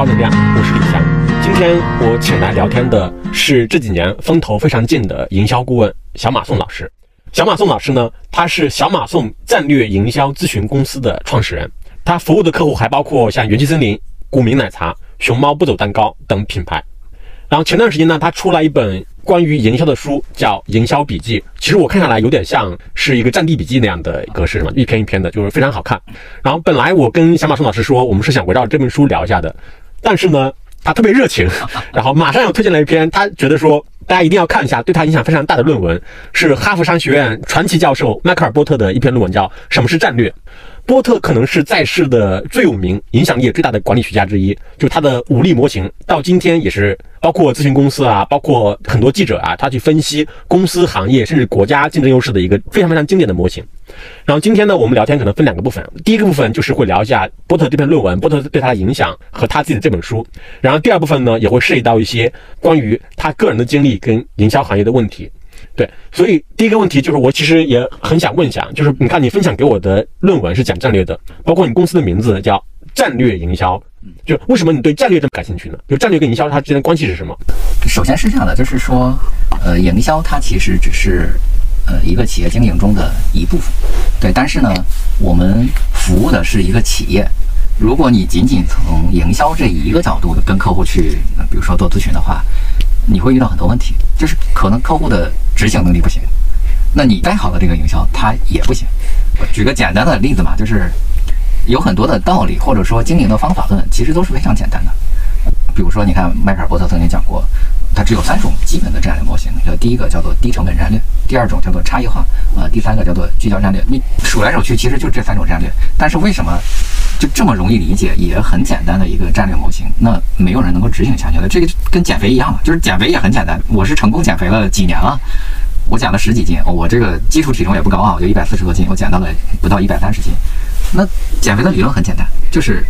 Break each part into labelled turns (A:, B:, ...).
A: 高能量，我是李翔。今天我请来聊天的是这几年风头非常劲的营销顾问小马宋老师。小马宋老师呢，他是小马宋战略营销咨询公司的创始人，他服务的客户还包括像元气森林、古茗奶茶、熊猫不走蛋糕等品牌。然后前段时间呢，他出了一本关于营销的书，叫《营销笔记》。其实我看下来有点像是一个战地笔记那样的格式，什么一篇一篇的，就是非常好看。然后本来我跟小马宋老师说，我们是想围绕这本书聊一下的，但是呢，他特别热情，然后马上又推荐了一篇，他觉得说大家一定要看一下，对他影响非常大的论文，是哈佛商学院传奇教授迈克尔波特的一篇论文，叫《什么是战略》。波特可能是在世的最有名、影响力也最大的管理学家之一，就是他的武力模型，到今天也是包括咨询公司啊，包括很多记者啊，他去分析公司、行业甚至国家竞争优势的一个非常非常经典的模型。然后今天呢，我们聊天可能分两个部分，第一个部分就是会聊一下波特这篇论文，波特对他的影响和他自己的这本书。然后第二部分呢，也会涉及到一些关于他个人的经历跟营销行业的问题。对，所以第一个问题就是，我其实也很想问一下，就是你看你分享给我的论文是讲战略的，包括你公司的名字叫战略营销，就为什么你对战略这么感兴趣呢？就战略跟营销它之间的关系是什么？
B: 首先是这样的，就是说，呃，营销它其实只是呃一个企业经营中的一部分，对，但是呢，我们服务的是一个企业，如果你仅仅从营销这一个角度跟客户去，比如说做咨询的话。你会遇到很多问题，就是可能客户的执行能力不行，那你再好的这个营销，它也不行。我举个简单的例子嘛，就是有很多的道理或者说经营的方法论，其实都是非常简单的。比如说，你看迈克尔波特曾经讲过。它只有三种基本的战略模型，叫第一个叫做低成本战略，第二种叫做差异化，呃，第三个叫做聚焦战略。你数来数去，其实就这三种战略。但是为什么就这么容易理解，也很简单的一个战略模型，那没有人能够执行下去的？这个跟减肥一样嘛，就是减肥也很简单。我是成功减肥了几年了，我减了十几斤，我这个基础体重也不高啊，我就一百四十多斤，我减到了不到一百三十斤。那减肥的理论很简单，就是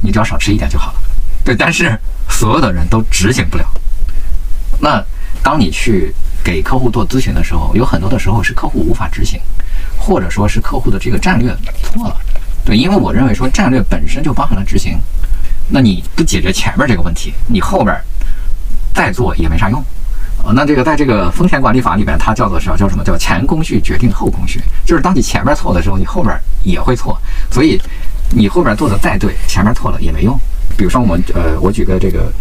B: 你只要少吃一点就好了。对，但是所有的人都执行不了。那当你去给客户做咨询的时候，有很多的时候是客户无法执行，或者说是客户的这个战略错了。对，因为我认为说战略本身就包含了执行，那你不解决前面这个问题，你后边再做也没啥用。呃，那这个在这个风险管理法里边，它叫做是叫什么叫前工序决定后工序，就是当你前面错的时候，你后边也会错。所以你后边做的再对，前面错了也没用。比如说我们呃，我举个这个。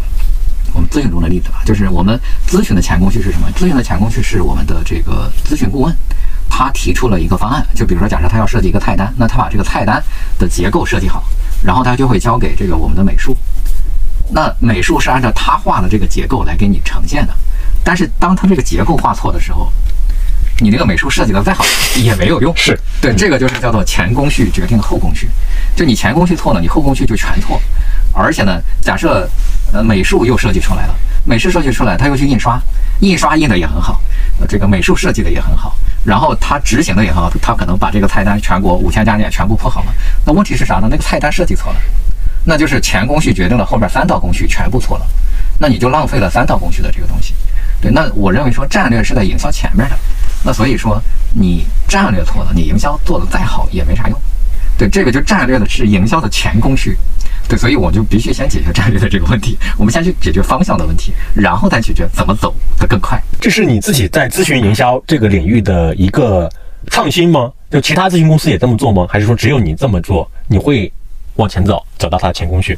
B: 我们咨询中的例子吧，就是我们咨询的前工序是什么？咨询的前工序是我们的这个咨询顾问，他提出了一个方案，就比如说，假设他要设计一个菜单，那他把这个菜单的结构设计好，然后他就会交给这个我们的美术，那美术是按照他画的这个结构来给你呈现的，但是当他这个结构画错的时候，你那个美术设计的再好也没有用。
A: 是。
B: 对，这个就是叫做前工序决定后工序，就你前工序错了，你后工序就全错，而且呢，假设。呃，美术又设计出来了，美术设计出来，他又去印刷，印刷印的也很好，呃，这个美术设计的也很好，然后他执行的也很好，他可能把这个菜单全国五千家店全部铺好了。那问题是啥呢？那个菜单设计错了，那就是前工序决定了后边三道工序全部错了，那你就浪费了三道工序的这个东西。对，那我认为说战略是在营销前面的，那所以说你战略错了，你营销做的再好也没啥用。对，这个就战略的是营销的前工序。对，所以我就必须先解决战略的这个问题。我们先去解决方向的问题，然后再解决怎么走得更快。
A: 这是你自己在咨询营销这个领域的一个创新吗？就其他咨询公司也这么做吗？还是说只有你这么做，你会往前走，走到它的前工序？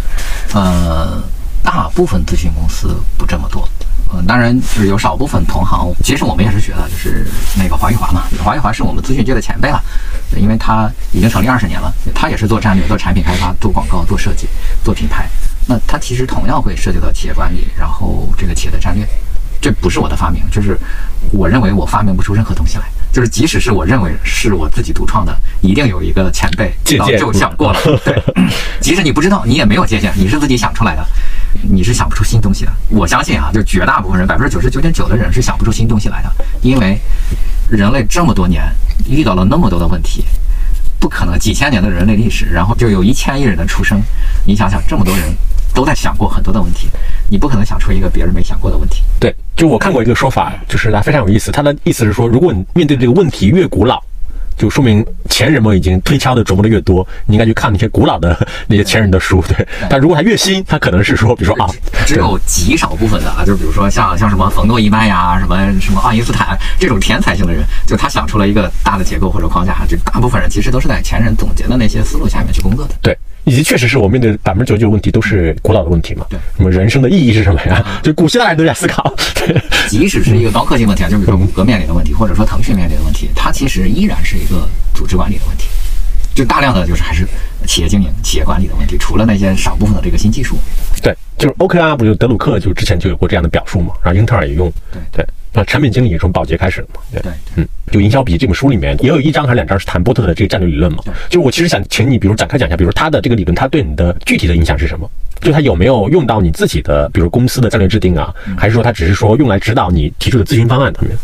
B: 呃，大部分咨询公司不这么做。嗯，当然就是有少部分同行，其实我们也是学的，就是那个华玉华嘛。华玉华是我们咨询界的前辈了，因为他已经成立二十年了，他也是做战略、做产品开发、做广告、做设计、做品牌。那他其实同样会涉及到企业管理，然后这个企业的战略。这不是我的发明，就是我认为我发明不出任何东西来。就是即使是我认为是我自己独创的，一定有一个前辈早就想过了。对，即使你不知道，你也没有界限，你是自己想出来的。你是想不出新东西的，我相信啊，就绝大部分人，百分之九十九点九的人是想不出新东西来的，因为人类这么多年遇到了那么多的问题，不可能几千年的人类历史，然后就有一千亿人的出生，你想想，这么多人都在想过很多的问题，你不可能想出一个别人没想过的问题。
A: 对，就我看过一个说法，就是它非常有意思，它的意思是说，如果你面对这个问题越古老，就说明前人们已经推敲的琢磨的越多，你应该去看那些古老的那些前人的书，对。但如果他越新，他可能是说，比如说啊，
B: 只有极少部分的啊，就是比如说像像什么冯诺依曼呀，什么什么爱因斯坦这种天才性的人，就他想出了一个大的结构或者框架，就大部分人其实都是在前人总结的那些思路下面去工作的。
A: 对。以及确实是我面对百分之九十九的问题都是古老的问题嘛？
B: 对，
A: 什么人生的意义是什么呀？就古希腊人都在思考。
B: 即使是一个高科技问题啊，就比如说谷歌面临的问题，或者说腾讯面临的问题，它其实依然是一个组织管理的问题，就大量的就是还是企业经营、企业管理的问题。除了那些少部分的这个新技术，
A: 对，就是 OKR 不就德鲁克就之前就有过这样的表述嘛，然后英特尔也用，
B: 对
A: 对。那产品经理从保洁开始的嘛？
B: 对，
A: 嗯，就营销笔这本书里面也有一章还是两章是谈波特的这个战略理论嘛？就我其实想请你，比如展开讲一下，比如他的这个理论，他对你的具体的影响是什么？就他有没有用到你自己的，比如公司的战略制定啊？还是说他只是说用来指导你提出的咨询方案上面？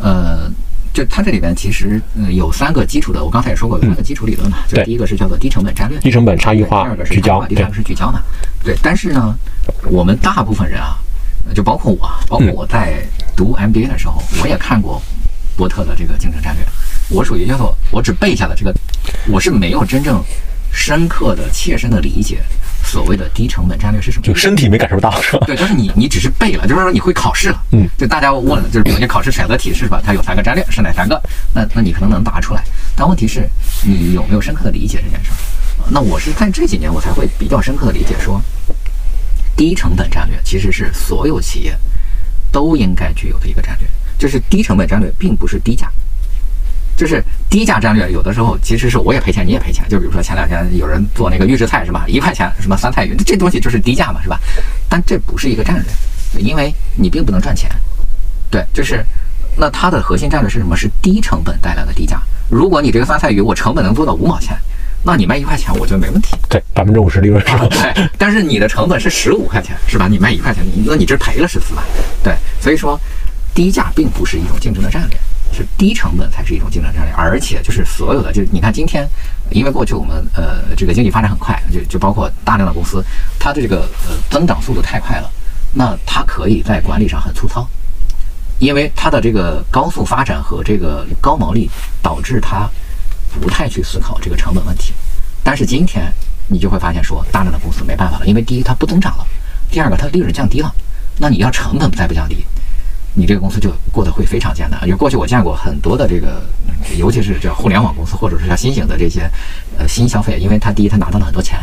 B: 呃，就他这里边其实有三个基础的，我刚才也说过有三个基础理论嘛。就第一个是叫做低成本战略，
A: 低成本差异化，
B: 第二个是
A: 聚焦，
B: 第三个是聚焦嘛。对，但是呢，我们大部分人啊。就包括我，包括我在读 MBA 的时候，我也看过波特的这个竞争战略。我属于叫做我只背下了这个，我是没有真正深刻的、切身的理解所谓的低成本战略是什么。
A: 就身体没感受到是吧？
B: 对，就是你你只是背了，就是说你会考试了。
A: 嗯。
B: 就大家问，就是比如你考试选择题是吧？它有三个战略是哪三个？那那你可能能答出来，但问题是，你有没有深刻的理解这件事儿？那我是在这几年我才会比较深刻的理解说。低成本战略其实是所有企业都应该具有的一个战略，就是低成本战略并不是低价，就是低价战略有的时候其实是我也赔钱你也赔钱。就比如说前两天有人做那个预制菜是吧，一块钱什么酸菜鱼，这东西就是低价嘛是吧？但这不是一个战略，因为你并不能赚钱。对，就是那它的核心战略是什么？是低成本带来的低价。如果你这个酸菜鱼我成本能做到五毛钱。那你卖一块钱，我觉得没问题。
A: 对，百分之五十利润是吧？
B: 对，但是你的成本是十五块钱，是吧？你卖一块钱，你那你这赔了十四万。对，所以说低价并不是一种竞争的战略，是低成本才是一种竞争战略。而且就是所有的，就是你看今天，因为过去我们呃这个经济发展很快，就就包括大量的公司，它的这个呃增长速度太快了，那它可以在管理上很粗糙，因为它的这个高速发展和这个高毛利导致它。不太去思考这个成本问题，但是今天你就会发现说，大量的公司没办法了，因为第一它不增长了，第二个它利润降低了，那你要成本再不降低，你这个公司就过得会非常艰难。因为过去我见过很多的这个，尤其是这互联网公司，或者是像新型的这些呃新消费，因为他第一他拿到了很多钱，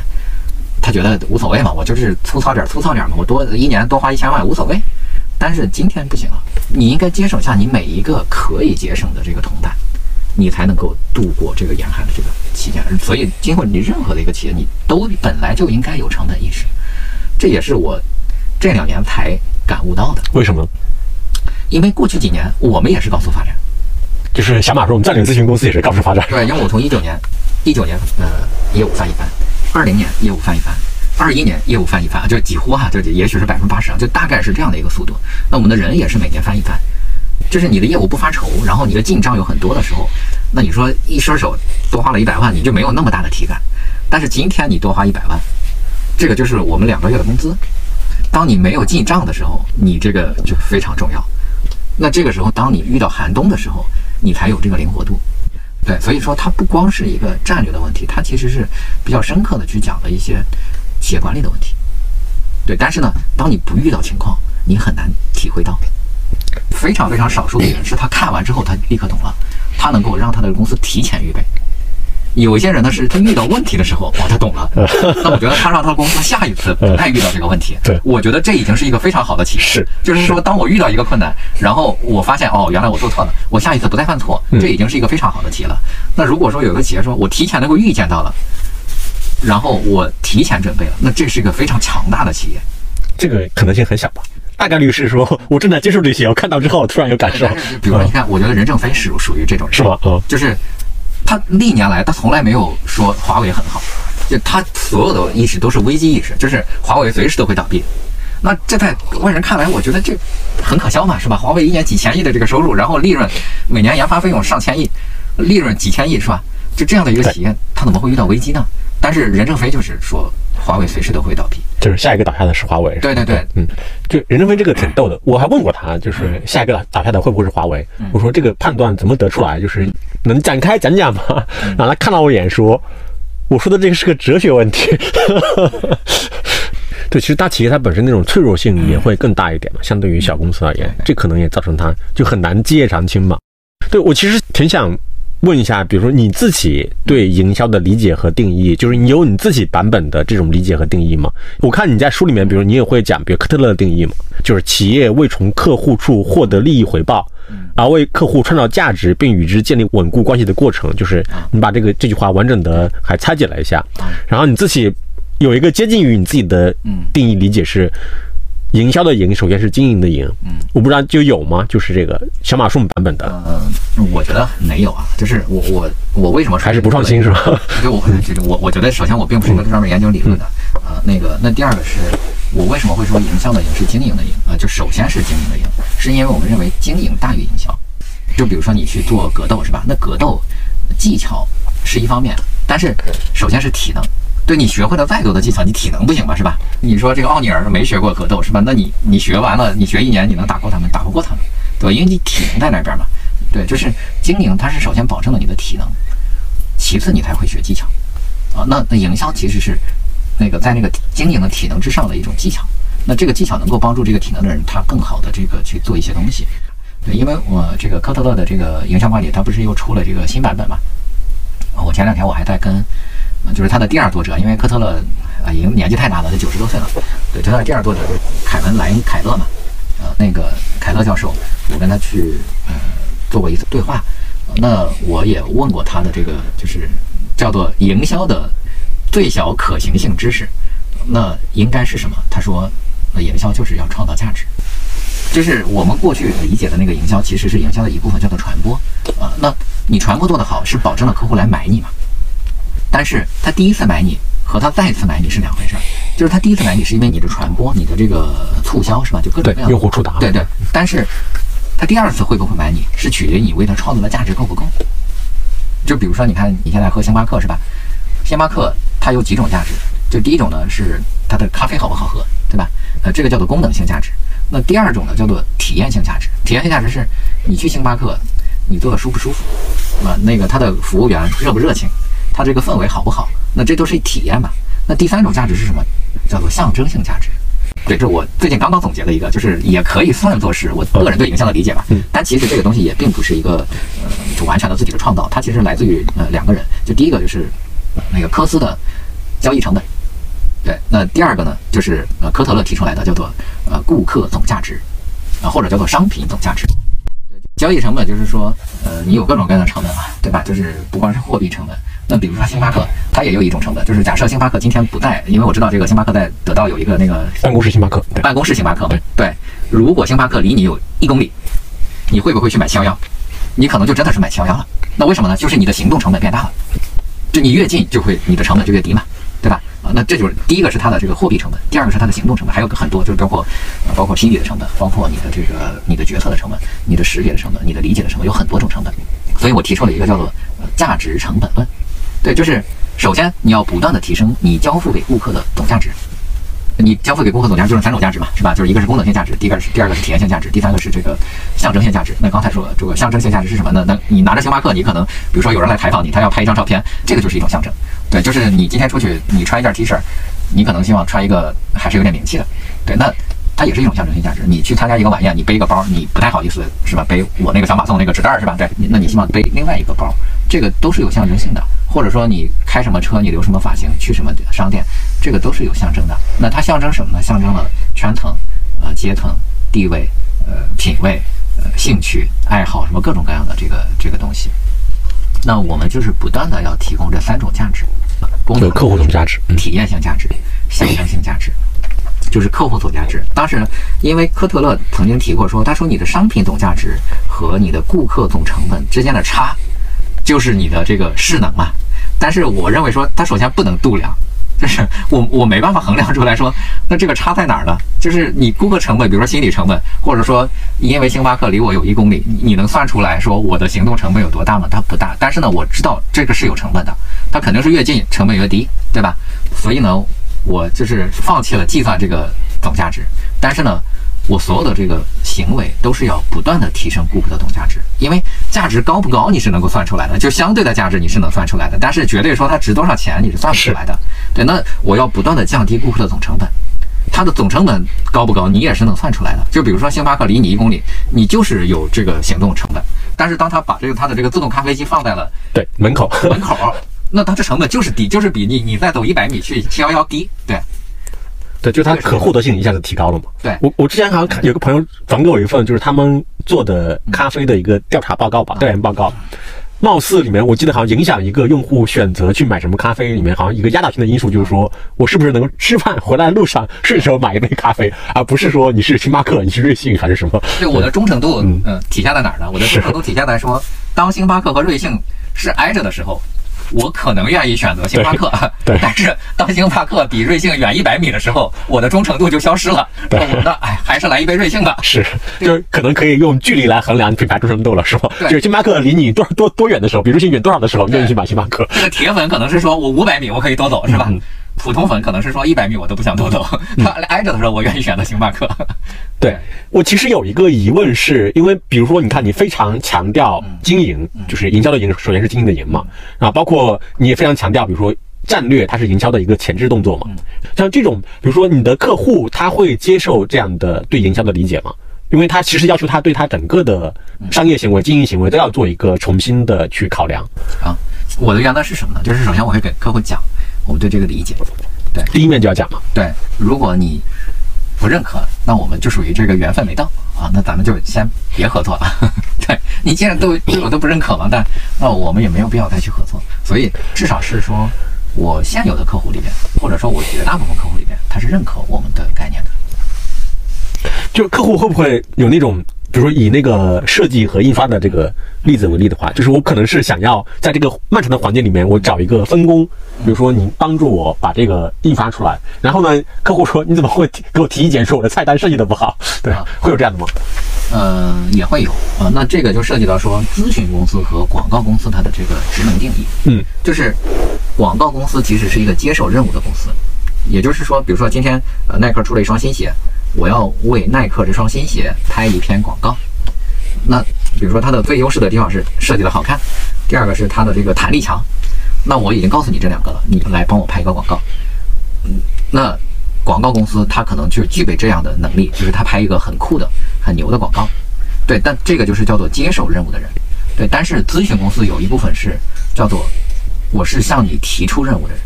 B: 他觉得无所谓嘛，我就是粗糙点粗糙点嘛，我多一年多花一千万无所谓。但是今天不行了，你应该节省下你每一个可以节省的这个铜板。你才能够度过这个严寒的这个期间，所以今后你任何的一个企业，你都本来就应该有成本意识，这也是我这两年才感悟到的。
A: 为什么？
B: 因为过去几年我们也是高速发展，
A: 就是小马说我们战略咨询公司也是高速发展。
B: 对，因为我从一九年，一九年呃业务翻一番，二零年业务翻一番，二一年业务翻一番，就是几乎哈，就也许是百分之八十啊，就大概是这样的一个速度。那我们的人也是每年翻一番。就是你的业务不发愁，然后你的进账有很多的时候，那你说一伸手多花了一百万，你就没有那么大的体感。但是今天你多花一百万，这个就是我们两个月的工资。当你没有进账的时候，你这个就非常重要。那这个时候，当你遇到寒冬的时候，你才有这个灵活度。对，所以说它不光是一个战略的问题，它其实是比较深刻的去讲了一些企业管理的问题。对，但是呢，当你不遇到情况，你很难体会到。非常非常少数的人是他看完之后他立刻懂了，他能够让他的公司提前预备。有一些人呢是他遇到问题的时候，哇，他懂了。那我觉得他让他的公司下一次不再遇到这个问题。
A: 对，
B: 我觉得这已经是一个非常好的启示。就是说，当我遇到一个困难，然后我发现哦，原来我做错了，我下一次不再犯错，这已经是一个非常好的题了。那如果说有个企业说我提前能够预见到了，然后我提前准备了，那这是一个非常强大的企业。
A: 这个可能性很小吧。大概率是说，我正在接受这些，我看到之后突然有感受。
B: 比如说，你看，我觉得任正非是属于这种人，
A: 是吧？嗯，
B: 就是他历年来他从来没有说华为很好，就他所有的意识都是危机意识，就是华为随时都会倒闭。那这在外人看来，我觉得这很可笑嘛，是吧？华为一年几千亿的这个收入，然后利润每年研发费用上千亿，利润几千亿，是吧？就这样的一个企业，他怎么会遇到危机呢？但是任正非就是说。华为随时都会倒闭，
A: 就是下一个倒下的是华为。
B: 对对对，
A: 嗯，就任正非这个挺逗的，我还问过他，就是下一个倒下的会不会是华为？我说这个判断怎么得出来？就是能展开讲讲吗？然后他看了我一眼说：“我说的这个是个哲学问题。” 对，其实大企业它本身那种脆弱性也会更大一点嘛，相对于小公司而言，这可能也造成它就很难基业长青嘛。对我其实挺想问一下，比如说你自己对营销的理解和定义，就是你有你自己版本的这种理解和定义吗？我看你在书里面，比如你也会讲，比如科特勒的定义嘛，就是企业为从客户处获得利益回报，而为客户创造价值并与之建立稳固关系的过程，就是你把这个这句话完整的还拆解了一下，然后你自己。有一个接近于你自己的定义理解是，营销的营首先是经营的营，嗯，我不知道就有吗？就是这个小马送版本的，
B: 嗯，我觉得没有啊，就是我我我为什么
A: 还是不创新是吧？
B: 就我就是我我觉得首先我并不是一个专门研究理论的，呃，那个那第二个是我为什么会说营销的营是经营的营啊？就首先是经营的营，是因为我们认为经营大于营销。就比如说你去做格斗是吧？那格斗技巧是一方面，但是首先是体能。对你学会了再多的技巧，你体能不行吧，是吧？你说这个奥尼尔没学过格斗，是吧？那你你学完了，你学一年，你能打过他们？打不过他们，对吧？因为你体能在那边嘛。对，就是经营，它是首先保证了你的体能，其次你才会学技巧啊。那那营销其实是那个在那个经营的体能之上的一种技巧。那这个技巧能够帮助这个体能的人，他更好的这个去做一些东西。对，因为我这个科特勒的这个营销管理，它不是又出了这个新版本嘛？我前两天我还在跟。就是他的第二作者，因为科特勒啊已经年纪太大了，他九十多岁了。对，他的第二作者凯文莱凯勒嘛，呃，那个凯勒教授，我跟他去呃做过一次对话。那我也问过他的这个，就是叫做营销的最小可行性知识，那应该是什么？他说，那营销就是要创造价值，就是我们过去理解的那个营销，其实是营销的一部分，叫做传播呃。那你传播做得好，是保证了客户来买你嘛？但是他第一次买你和他再次买你是两回事儿，就是他第一次买你是因为你的传播、你的这个促销是吧？就各种各样
A: 用户触达。
B: 对对。但是他第二次会不会买你是取决于你为他创造的价值够不够。就比如说，你看你现在喝星巴克是吧？星巴克它有几种价值，就第一种呢是它的咖啡好不好喝，对吧？呃，这个叫做功能性价值。那第二种呢叫做体验性价值。体验性价值是你去星巴克，你坐的舒不舒服？啊，那个他的服务员热不热情？它这个氛围好不好？那这都是体验嘛。那第三种价值是什么？叫做象征性价值。对，这我最近刚刚总结了一个，就是也可以算作是我个人对营销的理解吧。嗯。但其实这个东西也并不是一个呃，就完全的自己的创造，它其实来自于呃两个人。就第一个就是那个科斯的交易成本。对。那第二个呢，就是呃科特勒提出来的叫做呃顾客总价值啊，或者叫做商品总价值。交易成本就是说呃你有各种各样的成本嘛，对吧？就是不光是货币成本。那比如说星巴克，它也有一种成本，就是假设星巴克今天不在，因为我知道这个星巴克在得到有一个那个
A: 办公室星巴克，
B: 办公室星巴克，对，如果星巴克离你有一公里，你会不会去买七幺幺？你可能就真的是买七幺幺了。那为什么呢？就是你的行动成本变大了，就你越近就会你的成本就越低嘛，对吧？啊，那这就是第一个是它的这个货币成本，第二个是它的行动成本，还有很多就是包括包括心理的成本，包括你的这个你的决策的成本，你的识别的成本，你的理解的成本，有很多种成本。所以我提出了一个叫做价值成本论。对，就是首先你要不断的提升你交付给顾客的总价值。你交付给顾客总价值就是三种价值嘛，是吧？就是一个是功能性价值，第一个是第二个是体验性价值，第三个是这个象征性价值。那刚才说这个象征性价值是什么呢？那你拿着星巴克，你可能比如说有人来采访你，他要拍一张照片，这个就是一种象征。对，就是你今天出去，你穿一件 T 恤，你可能希望穿一个还是有点名气的。对，那它也是一种象征性价值。你去参加一个晚宴，你背一个包，你不太好意思是吧？背我那个小马送那个纸袋是吧？对，那你希望背另外一个包，这个都是有象征性的。或者说你开什么车，你留什么发型，去什么商店，这个都是有象征的。那它象征什么呢？象征了圈层、呃阶层、地位、呃品味、呃兴趣爱好，什么各种各样的这个这个东西。那我们就是不断的要提供这三种价值：
A: 功能、客户总价值、
B: 体验性价值、象征性价值，就是客户总价值。当时因为科特勒曾经提过说，他说你的商品总价值和你的顾客总成本之间的差。就是你的这个势能嘛，但是我认为说它首先不能度量，就是我我没办法衡量出来说，那这个差在哪儿呢？就是你顾客成本，比如说心理成本，或者说因为星巴克离我有一公里，你能算出来说我的行动成本有多大吗？它不大，但是呢，我知道这个是有成本的，它肯定是越近成本越低，对吧？所以呢，我就是放弃了计算这个总价值，但是呢。我所有的这个行为都是要不断的提升顾客的总价值，因为价。值高不高你是能够算出来的，就相对的价值你是能算出来的，但是绝对说它值多少钱你是算不出来的。对，那我要不断的降低顾客的总成本，它的总成本高不高你也是能算出来的。就比如说星巴克离你一公里，你就是有这个行动成本，但是当他把这个他的这个自动咖啡机放在了
A: 对门口
B: 门口，那它的成本就是低，就是比你你再走一百米去七幺幺低。对，
A: 对，就是它可获得性一下子提高了嘛。
B: 对
A: 我我之前好像看有个朋友转给我一份，就是他们做的咖啡的一个调查报告吧，调研报告。貌似里面我记得好像影响一个用户选择去买什么咖啡，里面好像一个压倒性的因素就是说我是不是能够吃饭回来路上顺手买一杯咖啡，而不是说你是星巴克、你是瑞幸还是什么。
B: 对我的忠诚度，嗯，体现在哪儿呢？我的忠诚度体现在说，当星巴克和瑞幸是挨着的时候。我可能愿意选择星巴克，
A: 对，
B: 但是当星巴克比瑞幸远一百米的时候，我的忠诚度就消失了。
A: 对，
B: 那哎，还是来一杯瑞幸吧。
A: 是，就是可能可以用距离来衡量品牌忠诚度了，是吧？
B: 对，
A: 就是星巴克离你多少多多远的时候，比瑞幸远多少的时候，愿意去买星巴克。
B: 这个铁粉可能是说我五百米我可以多走，是吧？普通粉可能是说一百米我都不想多走，他挨着的时候我愿意选择星巴克。
A: 对我其实有一个疑问，是因为比如说你看你非常强调经营，就是营销的营，首先是经营的营嘛，啊，包括你也非常强调，比如说战略，它是营销的一个前置动作嘛。像这种，比如说你的客户他会接受这样的对营销的理解吗？因为他其实要求他对他整个的商业行为、经营行为都要做一个重新的去考量。
B: 啊，我的原则是什么呢？就是首先我会给客户讲。我们对这个理解，对，
A: 第一面就要讲嘛。
B: 对，如果你不认可，那我们就属于这个缘分没到啊，那咱们就先别合作了。对你既然都对 我都不认可了，但那我们也没有必要再去合作。所以至少是说我现有的客户里边，或者说我绝大部分客户里边，他是认可我们的概念的。
A: 就客户会不会有那种？比如说以那个设计和印刷的这个例子为例的话，就是我可能是想要在这个漫长的环节里面，我找一个分工，比如说你帮助我把这个印发出来，然后呢，客户说你怎么会给我提意见，说我的菜单设计的不好？对，会有这样的吗？
B: 嗯，也会有啊。那这个就涉及到说咨询公司和广告公司它的这个职能定义。
A: 嗯，
B: 就是广告公司其实是一个接受任务的公司，也就是说，比如说今天呃耐克出了一双新鞋。我要为耐克这双新鞋拍一篇广告，那比如说它的最优势的地方是设计的好看，第二个是它的这个弹力强，那我已经告诉你这两个了，你来帮我拍一个广告。嗯，那广告公司它可能就具备这样的能力，就是它拍一个很酷的、很牛的广告。对，但这个就是叫做接受任务的人。对，但是咨询公司有一部分是叫做我是向你提出任务的人，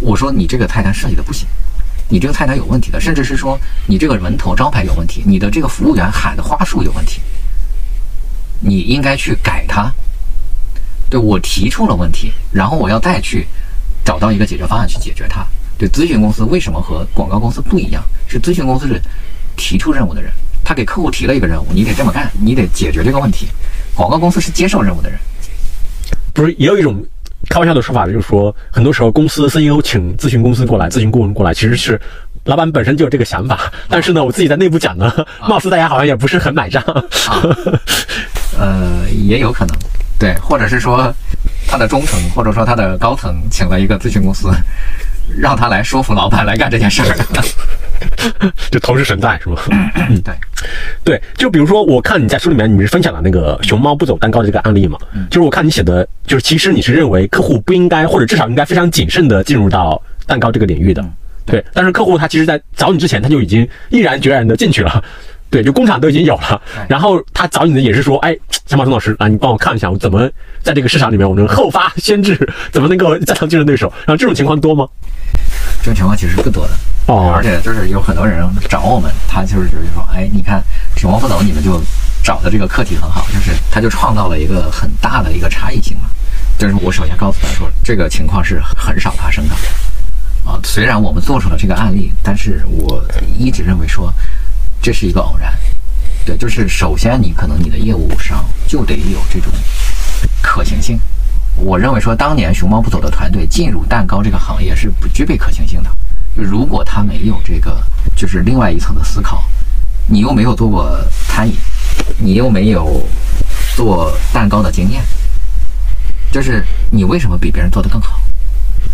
B: 我说你这个菜单设计的不行。你这个菜单有问题的，甚至是说你这个门头招牌有问题，你的这个服务员喊的花术有问题，你应该去改它。对我提出了问题，然后我要再去找到一个解决方案去解决它。对，咨询公司为什么和广告公司不一样？是咨询公司是提出任务的人，他给客户提了一个任务，你得这么干，你得解决这个问题。广告公司是接受任务的人，
A: 不是也有一种。开玩笑的说法就是说，很多时候公司 CEO 请咨询公司过来，咨询顾问过来，其实是老板本身就有这个想法。但是呢，我自己在内部讲呢，貌似大家好像也不是很买账。
B: 呃，也有可能，对，或者是说他的中层，或者说他的高层请了一个咨询公司，让他来说服老板来干这件事儿。
A: 就投石神在是吗？
B: 嗯，对，
A: 对，就比如说，我看你在书里面你是分享了那个熊猫不走蛋糕的这个案例嘛？就是我看你写的，就是其实你是认为客户不应该，或者至少应该非常谨慎的进入到蛋糕这个领域的。对，但是客户他其实在找你之前，他就已经毅然决然的进去了。对，就工厂都已经有了，然后他找你的也是说，哎，小马钟老师啊，你帮我看一下，我怎么在这个市场里面我能后发先至，怎么能够战胜竞争对手？然后这种情况多吗？
B: 这种情况其实不多的。而且就是有很多人找我们，他就是就是说，哎，你看熊猫不走，你们就找的这个课题很好，就是他就创造了一个很大的一个差异性嘛。就是我首先告诉他说，这个情况是很少发生的。啊，虽然我们做出了这个案例，但是我一直认为说这是一个偶然。对，就是首先你可能你的业务上就得有这种可行性。我认为说当年熊猫不走的团队进入蛋糕这个行业是不具备可行性的。如果他没有这个，就是另外一层的思考，你又没有做过餐饮，你又没有做蛋糕的经验，就是你为什么比别人做得更好？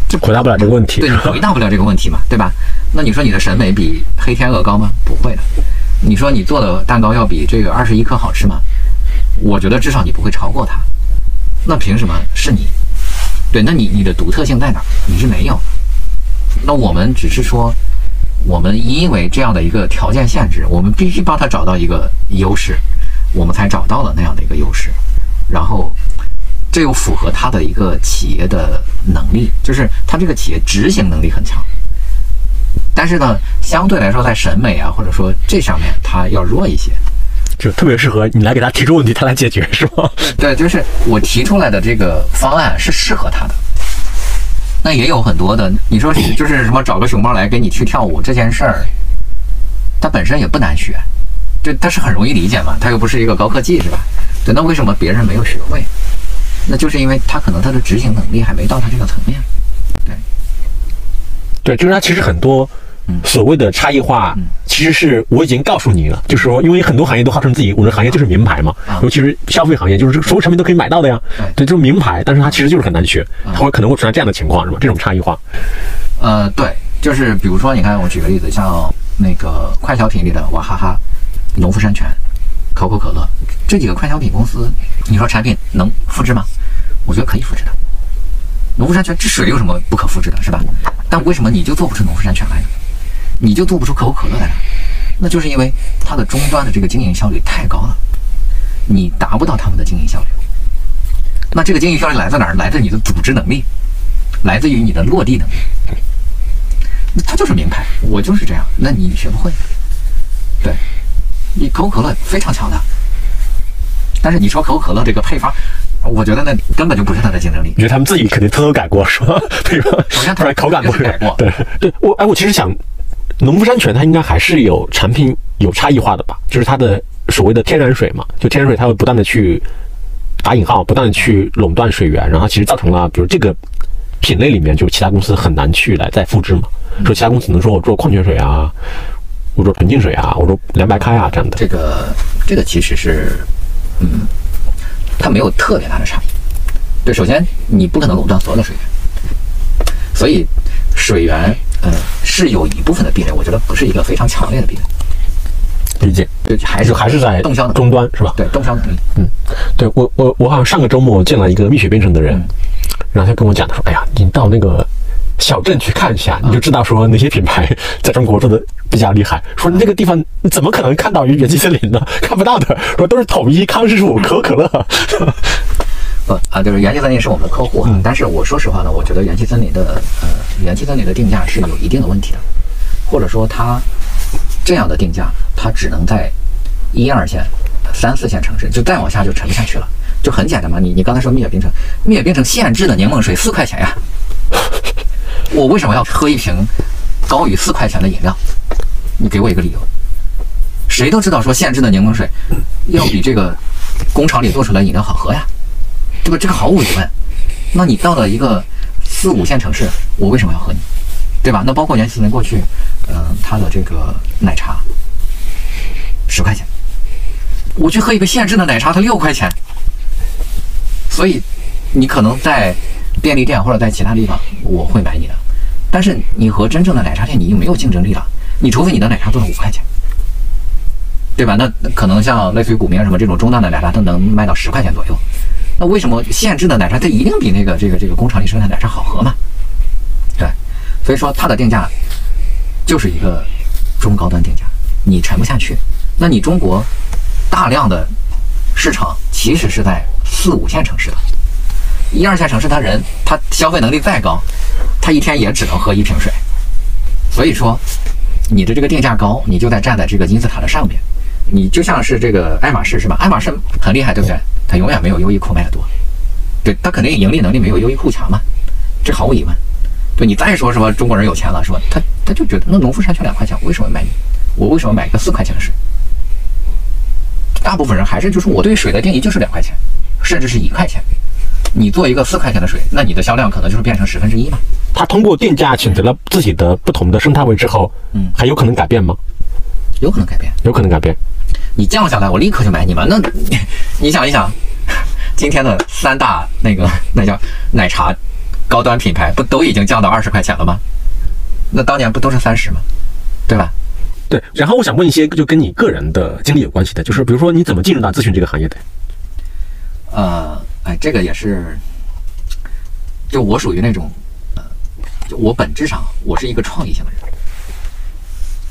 A: 就回答不了这个问题。
B: 对你回答不了这个问题嘛，对吧？那你说你的审美比黑天鹅高吗？不会的。你说你做的蛋糕要比这个二十一克好吃吗？我觉得至少你不会超过它。那凭什么是你？对，那你你的独特性在哪？你是没有。那我们只是说，我们因为这样的一个条件限制，我们必须帮他找到一个优势，我们才找到了那样的一个优势。然后，这又符合他的一个企业的能力，就是他这个企业执行能力很强。但是呢，相对来说，在审美啊，或者说这上面，他要弱一些。
A: 就特别适合你来给他提出问题，他来解决，是吗？
B: 对，就是我提出来的这个方案是适合他的。那也有很多的，你说 就是什么找个熊猫来给你去跳舞这件事儿，它本身也不难学，这它是很容易理解嘛，它又不是一个高科技，是吧？对，那为什么别人没有学会？那就是因为他可能他的执行能力还没到他这个层面。对，
A: 对，就是他其实很多。所谓的差异化，其实是我已经告诉你了，就是说，因为很多行业都号称自己，我的行业就是名牌嘛，尤其是消费行业，就是所有产品都可以买到的呀。对，就是名牌，但是它其实就是很难学，它会可能会存在这样的情况，是吧？这种差异化。
B: 呃，对，就是比如说，你看，我举个例子，像那个快消品里的娃哈哈、农夫山泉、可口可乐这几个快消品公司，你说产品能复制吗？我觉得可以复制的。农夫山泉这水有什么不可复制的，是吧？但为什么你就做不出农夫山泉来呢？你就做不出可口可乐来了，那就是因为它的终端的这个经营效率太高了，你达不到他们的经营效率。那这个经营效率来自哪儿？来自你的组织能力，来自于你的落地能力。那它就是名牌，我就是这样。那你学不会，对，你可口可乐非常强的，但是你说可口可乐这个配方，我觉得那根本就不是它的竞争力。
A: 你觉得他们自己肯定偷偷改过是吧？配方
B: 首先
A: 突然口感不
B: 是改过，
A: 对对，我哎，我其实想。农夫山泉它应该还是有产品有差异化的吧？就是它的所谓的天然水嘛，就天然水它会不断的去打引号，不断的去垄断水源，然后其实造成了比如这个品类里面就其他公司很难去来再复制嘛。说其他公司能说我做矿泉水啊，我做纯净水啊，我做凉白开啊这样的。
B: 这个这个其实是，嗯，它没有特别大的差异。对，首先你不可能垄断所有的水源，所以水源。嗯，是有一部分的壁垒，我觉得不是一个非常强烈的壁垒。
A: 理解，
B: 对，还是
A: 还是在
B: 动销
A: 终端是吧？
B: 对，动销能力。
A: 嗯，对我我我好像上个周末见了一个蜜雪冰城的人，然后他跟我讲，他说：“哎呀，你到那个小镇去看一下，你就知道说哪些品牌 在中国做的比较厉害。说那个地方你怎么可能看到元气森林呢？看不到的，说都是统一、康师傅、可口可乐。”
B: 不啊，就是元气森林是我们的客户啊。但是我说实话呢，我觉得元气森林的呃，元气森林的定价是有一定的问题的，或者说它这样的定价，它只能在一二线、三四线城市，就再往下就沉不下去了。就很简单嘛，你你刚才说蜜雪冰城，蜜雪冰城限制的柠檬水四块钱呀，我为什么要喝一瓶高于四块钱的饮料？你给我一个理由。谁都知道说限制的柠檬水要比这个工厂里做出来饮料好喝呀。对吧？这个毫无疑问。那你到了一个四五线城市，我为什么要喝你？对吧？那包括元气森林过去，嗯，它的这个奶茶十块钱，我去喝一杯现制的奶茶，它六块钱。所以你可能在便利店或者在其他地方，我会买你的。但是你和真正的奶茶店，你已经没有竞争力了。你除非你的奶茶做到五块钱，对吧？那可能像类似于古茗什么这种中档的奶茶，它能卖到十块钱左右。那为什么限制的奶茶它一定比那个这个这个工厂里生产的奶茶好喝嘛？对，所以说它的定价就是一个中高端定价，你沉不下去。那你中国大量的市场其实是在四五线城市的，一二线城市他人他消费能力再高，他一天也只能喝一瓶水。所以说你的这个定价高，你就在站在这个金字塔的上面。你就像是这个爱马仕是吧？爱马仕很厉害，对不对？它永远没有优衣库卖的多，对，它肯定盈利能力没有优衣库强嘛，这毫无疑问。对你再说什么中国人有钱了，是吧？他他就觉得那农夫山泉两块钱，我为什么买你？我为什么买一个四块钱的水？大部分人还是就是我对水的定义就是两块钱，甚至是一块钱。你做一个四块钱的水，那你的销量可能就是变成十分之一嘛。
A: 他通过定价选择了自己的不同的生态位之后，嗯，还有可能改变吗？
B: 有可能改变，
A: 有可能改变。
B: 你降下来，我立刻就买你们。那 你想一想，今天的三大那个那叫奶茶高端品牌，不都已经降到二十块钱了吗？那当年不都是三十吗？对吧？
A: 对。然后我想问一些就跟你个人的经历有关系的，就是比如说你怎么进入到咨询这个行业的？
B: 呃，哎，这个也是，就我属于那种，呃，就我本质上我是一个创意性的人，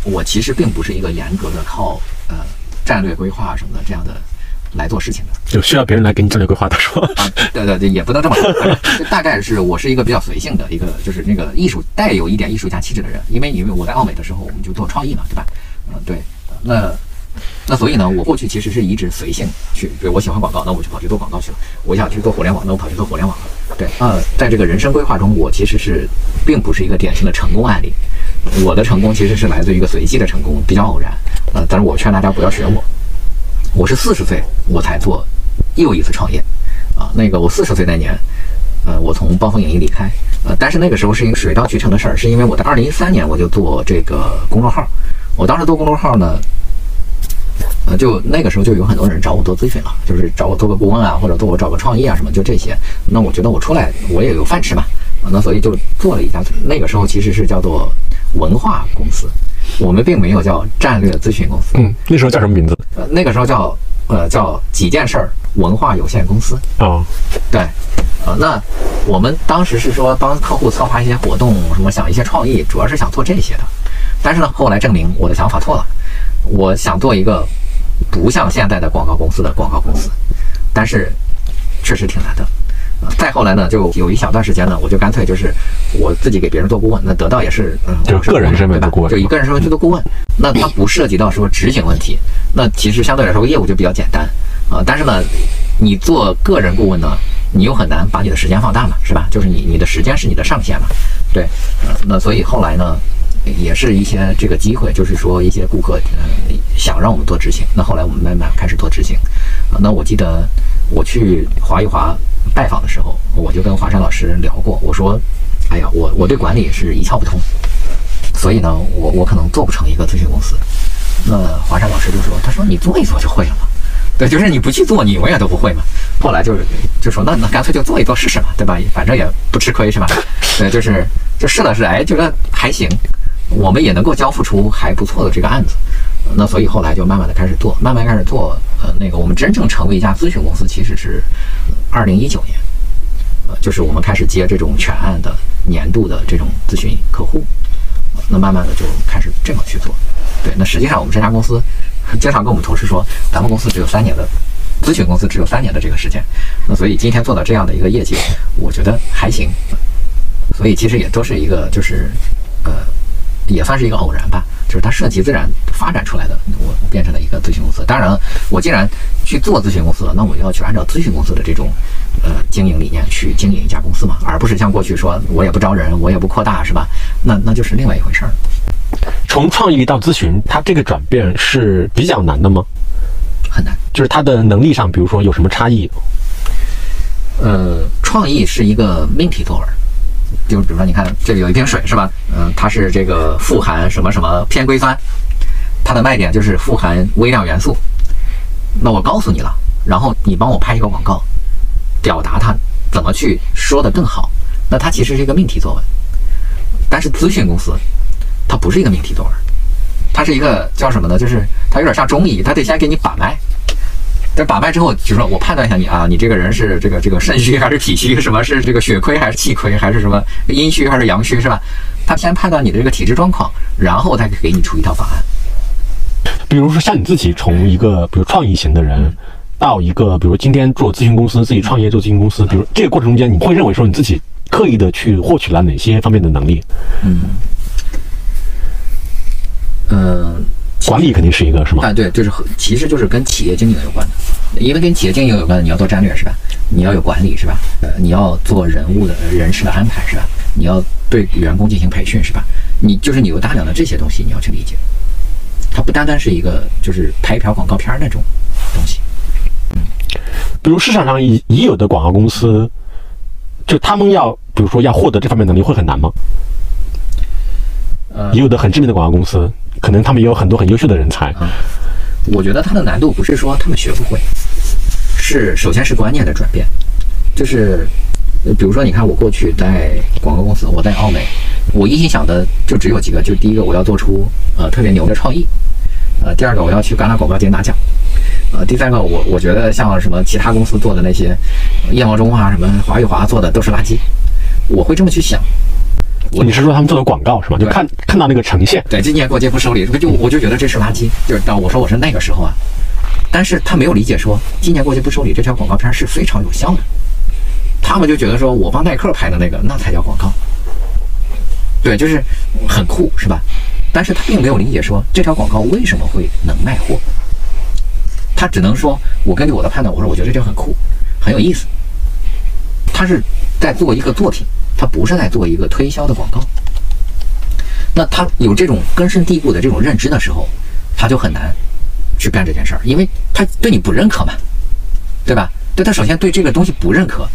B: 我其实并不是一个严格的靠呃战略规划什么的这样的来做事情的。
A: 就需要别人来给你战略规划的是吧？
B: 啊，对对对，也不能这么说，就 大概是我是一个比较随性的一个，就是那个艺术带有一点艺术家气质的人，因为因为我在奥美的时候我们就做创意嘛，对吧？嗯，对，那那所以呢，我过去其实是一直随性去，比如我喜欢广告，那我就跑去做广告去了；我想去做互联网，那我跑去做互联网了。对，呃，在这个人生规划中，我其实是并不是一个典型的成功案例，我的成功其实是来自于一个随机的成功，比较偶然。呃，但是我劝大家不要学我，我是四十岁我才做又一次创业，啊，那个我四十岁那年，呃，我从暴风影音离开，呃，但是那个时候是一个水到渠成的事儿，是因为我在二零一三年我就做这个公众号，我当时做公众号呢。呃，就那个时候就有很多人找我做咨询了，就是找我做个顾问啊，或者做我找个创意啊什么，就这些。那我觉得我出来我也有饭吃嘛，那所以就做了一家。那个时候其实是叫做文化公司，我们并没有叫战略咨询公司。
A: 嗯，那时候叫什么名字？
B: 呃，那个时候叫呃叫几件事儿文化有限公司。
A: 哦，
B: 对，呃，那我们当时是说帮客户策划一些活动，什么想一些创意，主要是想做这些的。但是呢，后来证明我的想法错了，我想做一个。不像现在的广告公司的广告公司，但是确实挺难的。再后来呢，就有一小段时间呢，我就干脆就是我自己给别人做顾问，那得到也是嗯，
A: 就是个人身份的顾问，
B: 就以个人身份去做顾问。那它不涉及到说执行问题，那其实相对来说业务就比较简单啊。但是呢，你做个人顾问呢，你又很难把你的时间放大嘛，是吧？就是你你的时间是你的上限嘛，对。那所以后来呢？也是一些这个机会，就是说一些顾客呃想让我们做执行，那后来我们慢慢开始做执行。啊，那我记得我去华一华拜访的时候，我就跟华山老师聊过，我说，哎呀，我我对管理是一窍不通，所以呢，我我可能做不成一个咨询公司。那华山老师就说，他说你做一做就会了嘛，对，就是你不去做，你永远都不会嘛。后来就是就说，那那干脆就做一做试试嘛，对吧？反正也不吃亏是吧？对，就是就试了试，哎，觉得还行。我们也能够交付出还不错的这个案子，那所以后来就慢慢的开始做，慢慢开始做。呃，那个我们真正成为一家咨询公司，其实是二零一九年，呃，就是我们开始接这种全案的年度的这种咨询客户，那慢慢的就开始这么去做。对，那实际上我们这家公司经常跟我们同事说，咱们公司只有三年的咨询公司只有三年的这个时间，那所以今天做到这样的一个业绩，我觉得还行。所以其实也都是一个就是呃。也算是一个偶然吧，就是它顺其自然发展出来的，我变成了一个咨询公司。当然，我既然去做咨询公司了，那我要去按照咨询公司的这种呃经营理念去经营一家公司嘛，而不是像过去说我也不招人，我也不扩大，是吧？那那就是另外一回事儿。
A: 从创意到咨询，它这个转变是比较难的吗？
B: 很难，
A: 就是它的能力上，比如说有什么差异？
B: 呃，创意是一个命题作文。就比如说，你看这里有一瓶水，是吧？嗯，它是这个富含什么什么偏硅酸，它的卖点就是富含微量元素。那我告诉你了，然后你帮我拍一个广告，表达它怎么去说的更好。那它其实是一个命题作文，但是咨询公司它不是一个命题作文，它是一个叫什么呢？就是它有点像中医，它得先给你把脉。在把脉之后，就说我判断一下你啊，你这个人是这个这个肾虚还是脾虚？什么是这个血亏还是气亏？还是什么阴虚还是阳虚？是吧？他先判断你的这个体质状况，然后再给你出一套方案。
A: 比如说像你自己从一个比如创意型的人，到一个比如今天做咨询公司，自己创业做咨询公司，比如这个过程中间，你会认为说你自己刻意的去获取了哪些方面的能力？
B: 嗯，嗯。
A: 管理肯定是一个，是吗？
B: 啊，对，就是和，其实就是跟企业经营有关的，因为跟企业经营有关，你要做战略是吧？你要有管理是吧？呃，你要做人物的人事的安排是吧？你要对员工进行培训是吧？你就是你有大量的这些东西你要去理解，它不单单是一个就是拍一条广告片那种东西。
A: 嗯，比如市场上已已有的广告公司，就他们要比如说要获得这方面能力会很难吗？
B: 呃，
A: 已有的很知名的广告公司。可能他们也有很多很优秀的人才。
B: 啊，我觉得它的难度不是说他们学不会，是首先是观念的转变，就是，比如说你看我过去在广告公司，我在奥美，我一心想的就只有几个，就第一个我要做出呃特别牛的创意，呃第二个我要去戛纳广告节拿奖，呃，第三个，我我觉得像什么其他公司做的那些，叶茂中啊，什么华与华做的都是垃圾，我会这么去想。
A: 你是说他们做的广告是吗？就看看到那个呈现。
B: 对，今年过节不收礼，就我就觉得这是垃圾。就是当我说我是那个时候啊，但是他没有理解说今年过节不收礼这条广告片是非常有效的。他们就觉得说我帮耐克拍的那个那才叫广告。对，就是很酷，是吧？但是他并没有理解说这条广告为什么会能卖货。他只能说，我根据我的判断，我说我觉得这条很酷，很有意思。他是在做一个作品。他不是在做一个推销的广告，那他有这种根深蒂固的这种认知的时候，他就很难去干这件事儿，因为他对你不认可嘛，对吧？对他首先对这个东西不认可，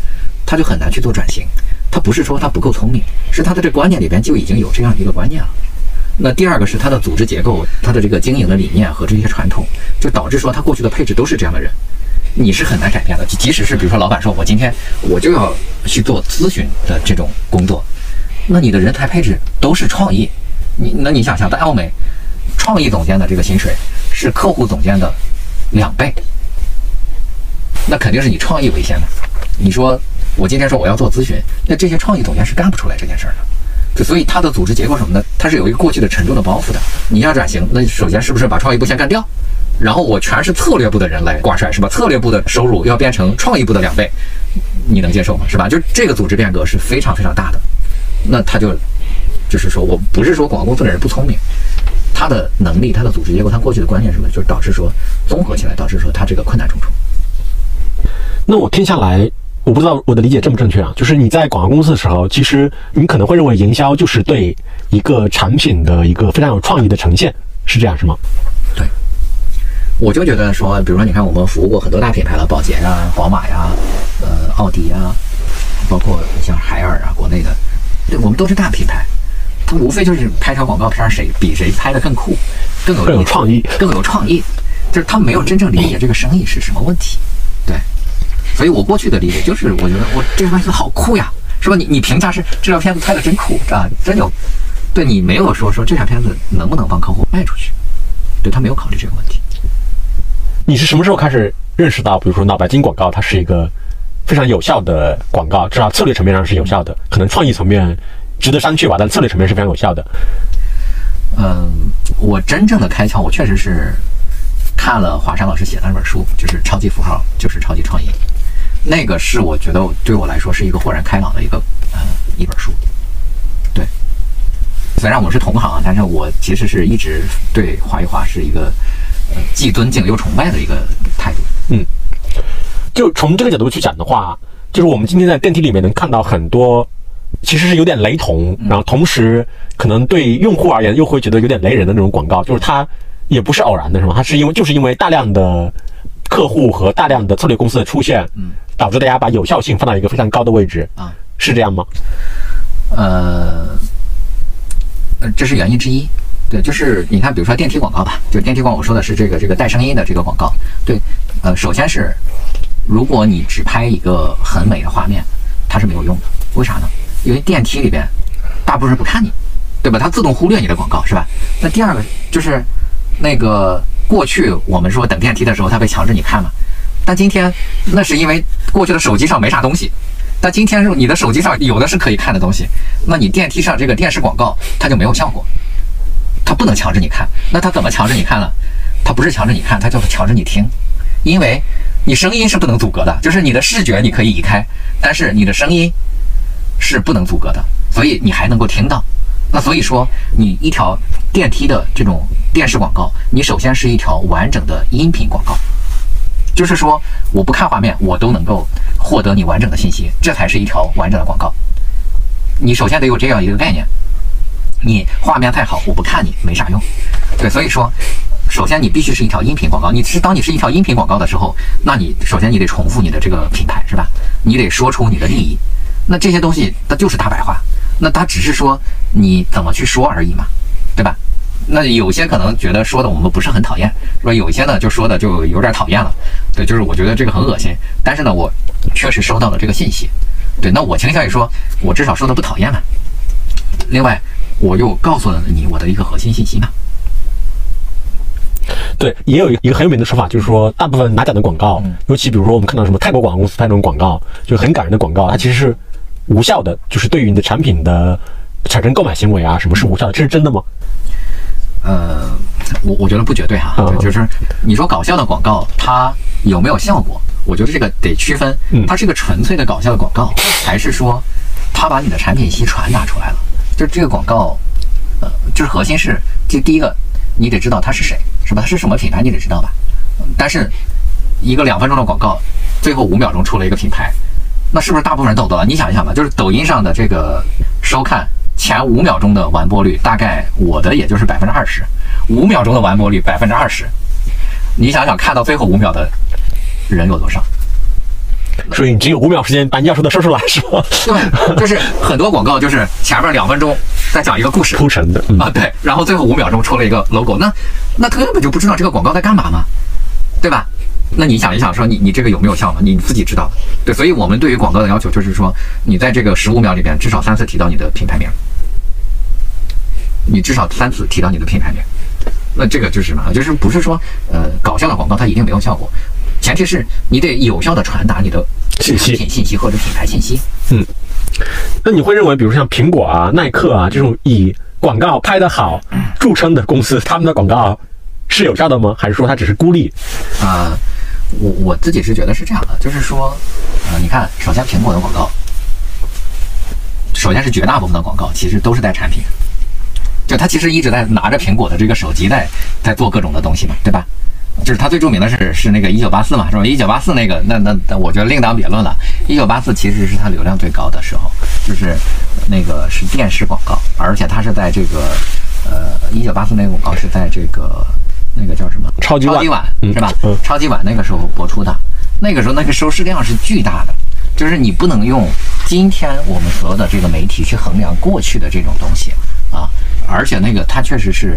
B: 他就很难去做转型。他不是说他不够聪明，是他的这观念里边就已经有这样一个观念了。那第二个是他的组织结构，他的这个经营的理念和这些传统，就导致说他过去的配置都是这样的人。你是很难改变的，即使是比如说老板说，我今天我就要去做咨询的这种工作，那你的人才配置都是创意，你那你想想，在奥美，创意总监的这个薪水是客户总监的两倍，那肯定是以创意为先的。你说我今天说我要做咨询，那这些创意总监是干不出来这件事儿的，就所以他的组织结构什么的，他是有一个过去的沉重的包袱的。你要转型，那首先是不是把创意部先干掉？然后我全是策略部的人来挂帅，是吧？策略部的收入要变成创意部的两倍，你能接受吗？是吧？就这个组织变革是非常非常大的。那他就就是说我不是说广告公司的人不聪明，他的能力、他的组织结构、他过去的观念什么，就是导致说综合起来导致说他这个困难重重。
A: 那我听下来，我不知道我的理解正不正确啊？就是你在广告公司的时候，其实你可能会认为营销就是对一个产品的一个非常有创意的呈现，是这样是吗？
B: 对。我就觉得说，比如说，你看我们服务过很多大品牌了，宝洁啊、宝马呀、呃、奥迪呀，包括像海尔啊，国内的，对，我们都是大品牌，它无非就是拍条广告片，谁比谁拍的更酷，更有
A: 更有创意，
B: 更有创意，就是他们没有真正理解这个生意是什么问题，对，所以我过去的理解就是，我觉得我这张片子好酷呀，是吧？你你评价是这条片子拍的真酷啊，真有，对你没有说说这条片子能不能帮客户卖出去，对他没有考虑这个问题。
A: 你是什么时候开始认识到，比如说脑白金广告，它是一个非常有效的广告，至少策略层面上是有效的，可能创意层面值得商榷吧，但策略层面是非常有效的。
B: 嗯，我真正的开窍，我确实是看了华山老师写的那本书，就是《超级符号就是超级创意》，那个是我觉得对我来说是一个豁然开朗的一个呃一本书。对，虽然我们是同行，但是我其实是一直对华与华是一个。既尊敬又崇拜的一个态度。
A: 嗯，就从这个角度去讲的话，就是我们今天在电梯里面能看到很多，其实是有点雷同，然后同时可能对用户而言又会觉得有点雷人的那种广告，就是它也不是偶然的，是吗？它是因为就是因为大量的客户和大量的策略公司的出现，嗯，导致大家把有效性放到一个非常高的位置啊，是这样吗？
B: 呃，呃，这是原因之一。对，就是你看，比如说电梯广告吧，就电梯广告，我说的是这个这个带声音的这个广告。对，呃，首先是，如果你只拍一个很美的画面，它是没有用的。为啥呢？因为电梯里边大部分人不看你，对吧？它自动忽略你的广告，是吧？那第二个就是，那个过去我们说等电梯的时候，它被强制你看嘛，但今天那是因为过去的手机上没啥东西，但今天是你的手机上有的是可以看的东西，那你电梯上这个电视广告它就没有效果。他不能强制你看，那他怎么强制你看呢？他不是强制你看，他叫强制你听，因为你声音是不能阻隔的，就是你的视觉你可以移开，但是你的声音是不能阻隔的，所以你还能够听到。那所以说，你一条电梯的这种电视广告，你首先是一条完整的音频广告，就是说我不看画面，我都能够获得你完整的信息，这才是一条完整的广告。你首先得有这样一个概念。你画面太好，我不看你没啥用。对，所以说，首先你必须是一条音频广告。你是当你是一条音频广告的时候，那你首先你得重复你的这个品牌，是吧？你得说出你的利益。那这些东西它就是大白话，那它只是说你怎么去说而已嘛，对吧？那有些可能觉得说的我们不是很讨厌，说有一些呢就说的就有点讨厌了。对，就是我觉得这个很恶心。但是呢，我确实收到了这个信息。对，那我倾向于说，我至少说的不讨厌嘛。另外。我又告诉了你我的一个核心信息嘛。
A: 对，也有一个很有名的说法，就是说大部分拿奖的广告，尤其比如说我们看到什么泰国广告公司拍那种广告，就很感人的广告，它其实是无效的，就是对于你的产品的产生购买行为啊，什么是无效的，这是真的吗？
B: 呃，我我觉得不绝对哈，就是你说搞笑的广告它有没有效果？我觉得这个得区分，它是一个纯粹的搞笑的广告，还是说它把你的产品信息传达出来了？就这个广告，呃，就是核心是，就第一个，你得知道他是谁，是吧？他是什么品牌，你得知道吧？但是一个两分钟的广告，最后五秒钟出了一个品牌，那是不是大部分人都懂了？你想一想吧，就是抖音上的这个收看。前五秒钟的完播率，大概我的也就是百分之二十，五秒钟的完播率百分之二十，你想想看到最后五秒的人有多少？
A: 所以你只有五秒时间把你要说的说出来，是吧？
B: 对，就是很多广告就是前面两分钟在讲一个故事
A: 铺陈的
B: 啊，对，然后最后五秒钟出了一个 logo，那那根本就不知道这个广告在干嘛嘛，对吧？那你想一想，说你你这个有没有效嘛？你自己知道。对，所以我们对于广告的要求就是说，你在这个十五秒里边至少三次提到你的品牌名，你至少三次提到你的品牌名。那这个就是什么？就是不是说呃搞笑的广告它一定没有效果，前提是你得有效的传达你的
A: 信息、
B: 信息或者品牌信息。
A: 嗯。那你会认为，比如像苹果啊、耐克啊这种以广告拍得好著称的公司，他们的广告是有效的吗？还是说它只是孤立？
B: 啊？我我自己是觉得是这样的，就是说，呃，你看，首先苹果的广告，首先是绝大部分的广告其实都是带产品，就他其实一直在拿着苹果的这个手机在在做各种的东西嘛，对吧？就是他最著名的是是那个一九八四嘛，是吧？一九八四那个，那那那我觉得另当别论了。一九八四其实是它流量最高的时候，就是那个是电视广告，而且它是在这个呃一九八四那个广告是在这个。那个叫什么？超级碗是吧？超级碗那个时候播出的，那个时候那个收视量是巨大的，就是你不能用今天我们所有的这个媒体去衡量过去的这种东西啊，而且那个它确实是，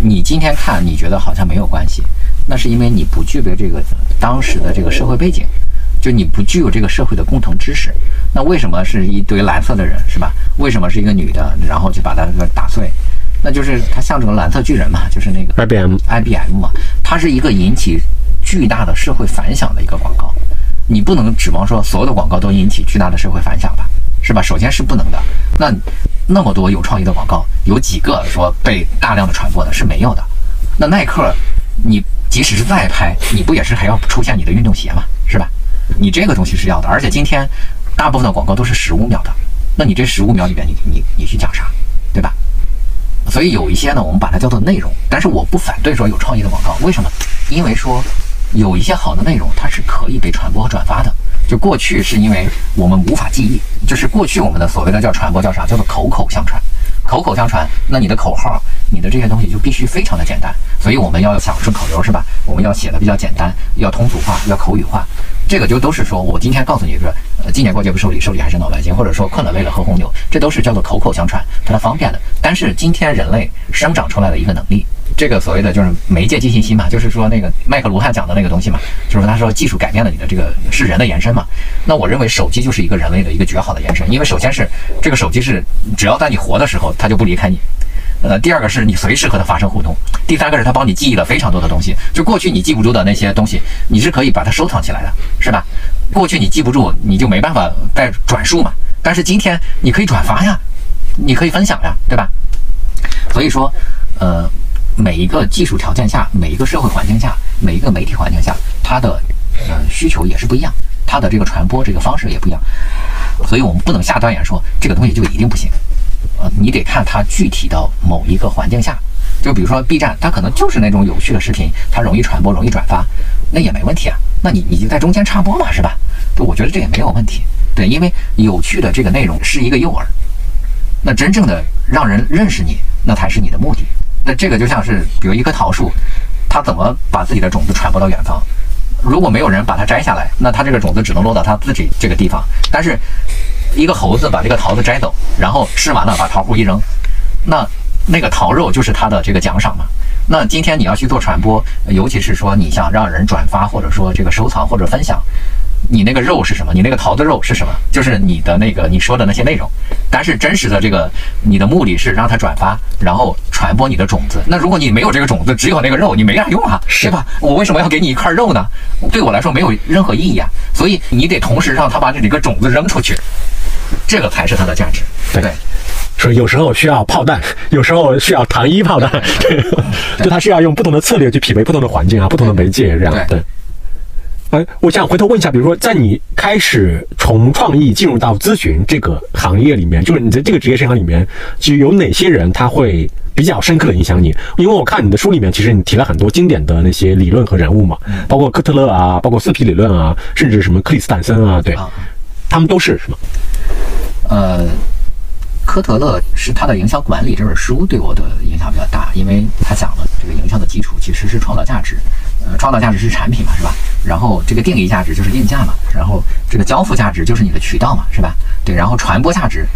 B: 你今天看你觉得好像没有关系，那是因为你不具备这个当时的这个社会背景，就你不具有这个社会的共同知识。那为什么是一堆蓝色的人是吧？为什么是一个女的，然后就把它给打碎？那就是它象征了蓝色巨人嘛，就是那个
A: IBM，IBM
B: 嘛，它是一个引起巨大的社会反响的一个广告。你不能指望说所有的广告都引起巨大的社会反响吧，是吧？首先是不能的。那那么多有创意的广告，有几个说被大量的传播的是没有的。那耐克，你即使是再拍，你不也是还要出现你的运动鞋嘛，是吧？你这个东西是要的。而且今天大部分的广告都是十五秒的，那你这十五秒里边，你你你去讲啥，对吧？所以有一些呢，我们把它叫做内容，但是我不反对说有创意的广告，为什么？因为说有一些好的内容，它是可以被传播和转发的。就过去是因为我们无法记忆，就是过去我们的所谓的叫传播叫啥？叫做口口相传。口口相传，那你的口号，你的这些东西就必须非常的简单。所以我们要想顺口溜是吧？我们要写的比较简单，要通俗化，要口语化。这个就都是说我今天告诉你一个，呃，今年过节不收礼，收礼还是脑白金，或者说困了累了喝红牛，这都是叫做口口相传，它的方便的。但是今天人类生长出来的一个能力，这个所谓的就是媒介即信息嘛，就是说那个麦克卢汉讲的那个东西嘛，就是他说技术改变了你的这个是人的延伸嘛。那我认为手机就是一个人类的一个绝好的延伸，因为首先是这个手机是只要在你活的时候，它就不离开你。呃，第二个是你随时和它发生互动，第三个是它帮你记忆了非常多的东西，就过去你记不住的那些东西，你是可以把它收藏起来的，是吧？过去你记不住，你就没办法再转述嘛。但是今天你可以转发呀，你可以分享呀，对吧？所以说，呃，每一个技术条件下，每一个社会环境下，每一个媒体环境下，它的呃需求也是不一样，它的这个传播这个方式也不一样，所以我们不能下断言说这个东西就一定不行。呃，你得看它具体到某一个环境下，就比如说 B 站，它可能就是那种有趣的视频，它容易传播，容易转发，那也没问题啊。那你你就在中间插播嘛，是吧？就我觉得这也没有问题。对，因为有趣的这个内容是一个诱饵，那真正的让人认识你，那才是你的目的。那这个就像是，比如一棵桃树，它怎么把自己的种子传播到远方？如果没有人把它摘下来，那它这个种子只能落到它自己这个地方。但是一个猴子把这个桃子摘走，然后吃完了把桃核一扔，那那个桃肉就是他的这个奖赏嘛。那今天你要去做传播，尤其是说你想让人转发或者说这个收藏或者分享，你那个肉是什么？你那个桃子肉是什么？就是你的那个你说的那些内容。但是真实的这个你的目的是让它转发，然后传播你的种子。那如果你没有这个种子，只有那个肉，你没啥用啊，
A: 是
B: 对吧？我为什么要给你一块肉呢？对我来说没有任何意义啊。所以你得同时让他把这几个种子扔出去，这个才是它的价值。
A: 对说有时候需要炮弹，有时候需要糖衣炮弹，对，就他是要用不同的策略去匹配不同的环境啊，不同的媒介这样
B: 对
A: 对。哎，我想回头问一下，比如说，在你开始从创意进入到咨询这个行业里面，就是你在这个职业生涯里面，其实有哪些人他会比较深刻的影响你？因为我看你的书里面，其实你提了很多经典的那些理论和人物嘛，包括科特勒啊，包括四皮理论啊，甚至什么克里斯坦森啊，对，
B: 啊，
A: 他们都是什么？
B: 呃，科特勒是他的《营销管理》这本书对我的影响比较大，因为他讲了这个营销的基础其实是创造价值，呃，创造价值是产品嘛，是吧？然后这个定义价值就是定价嘛，然后这个交付价值就是你的渠道嘛，是吧？对，然后传播价值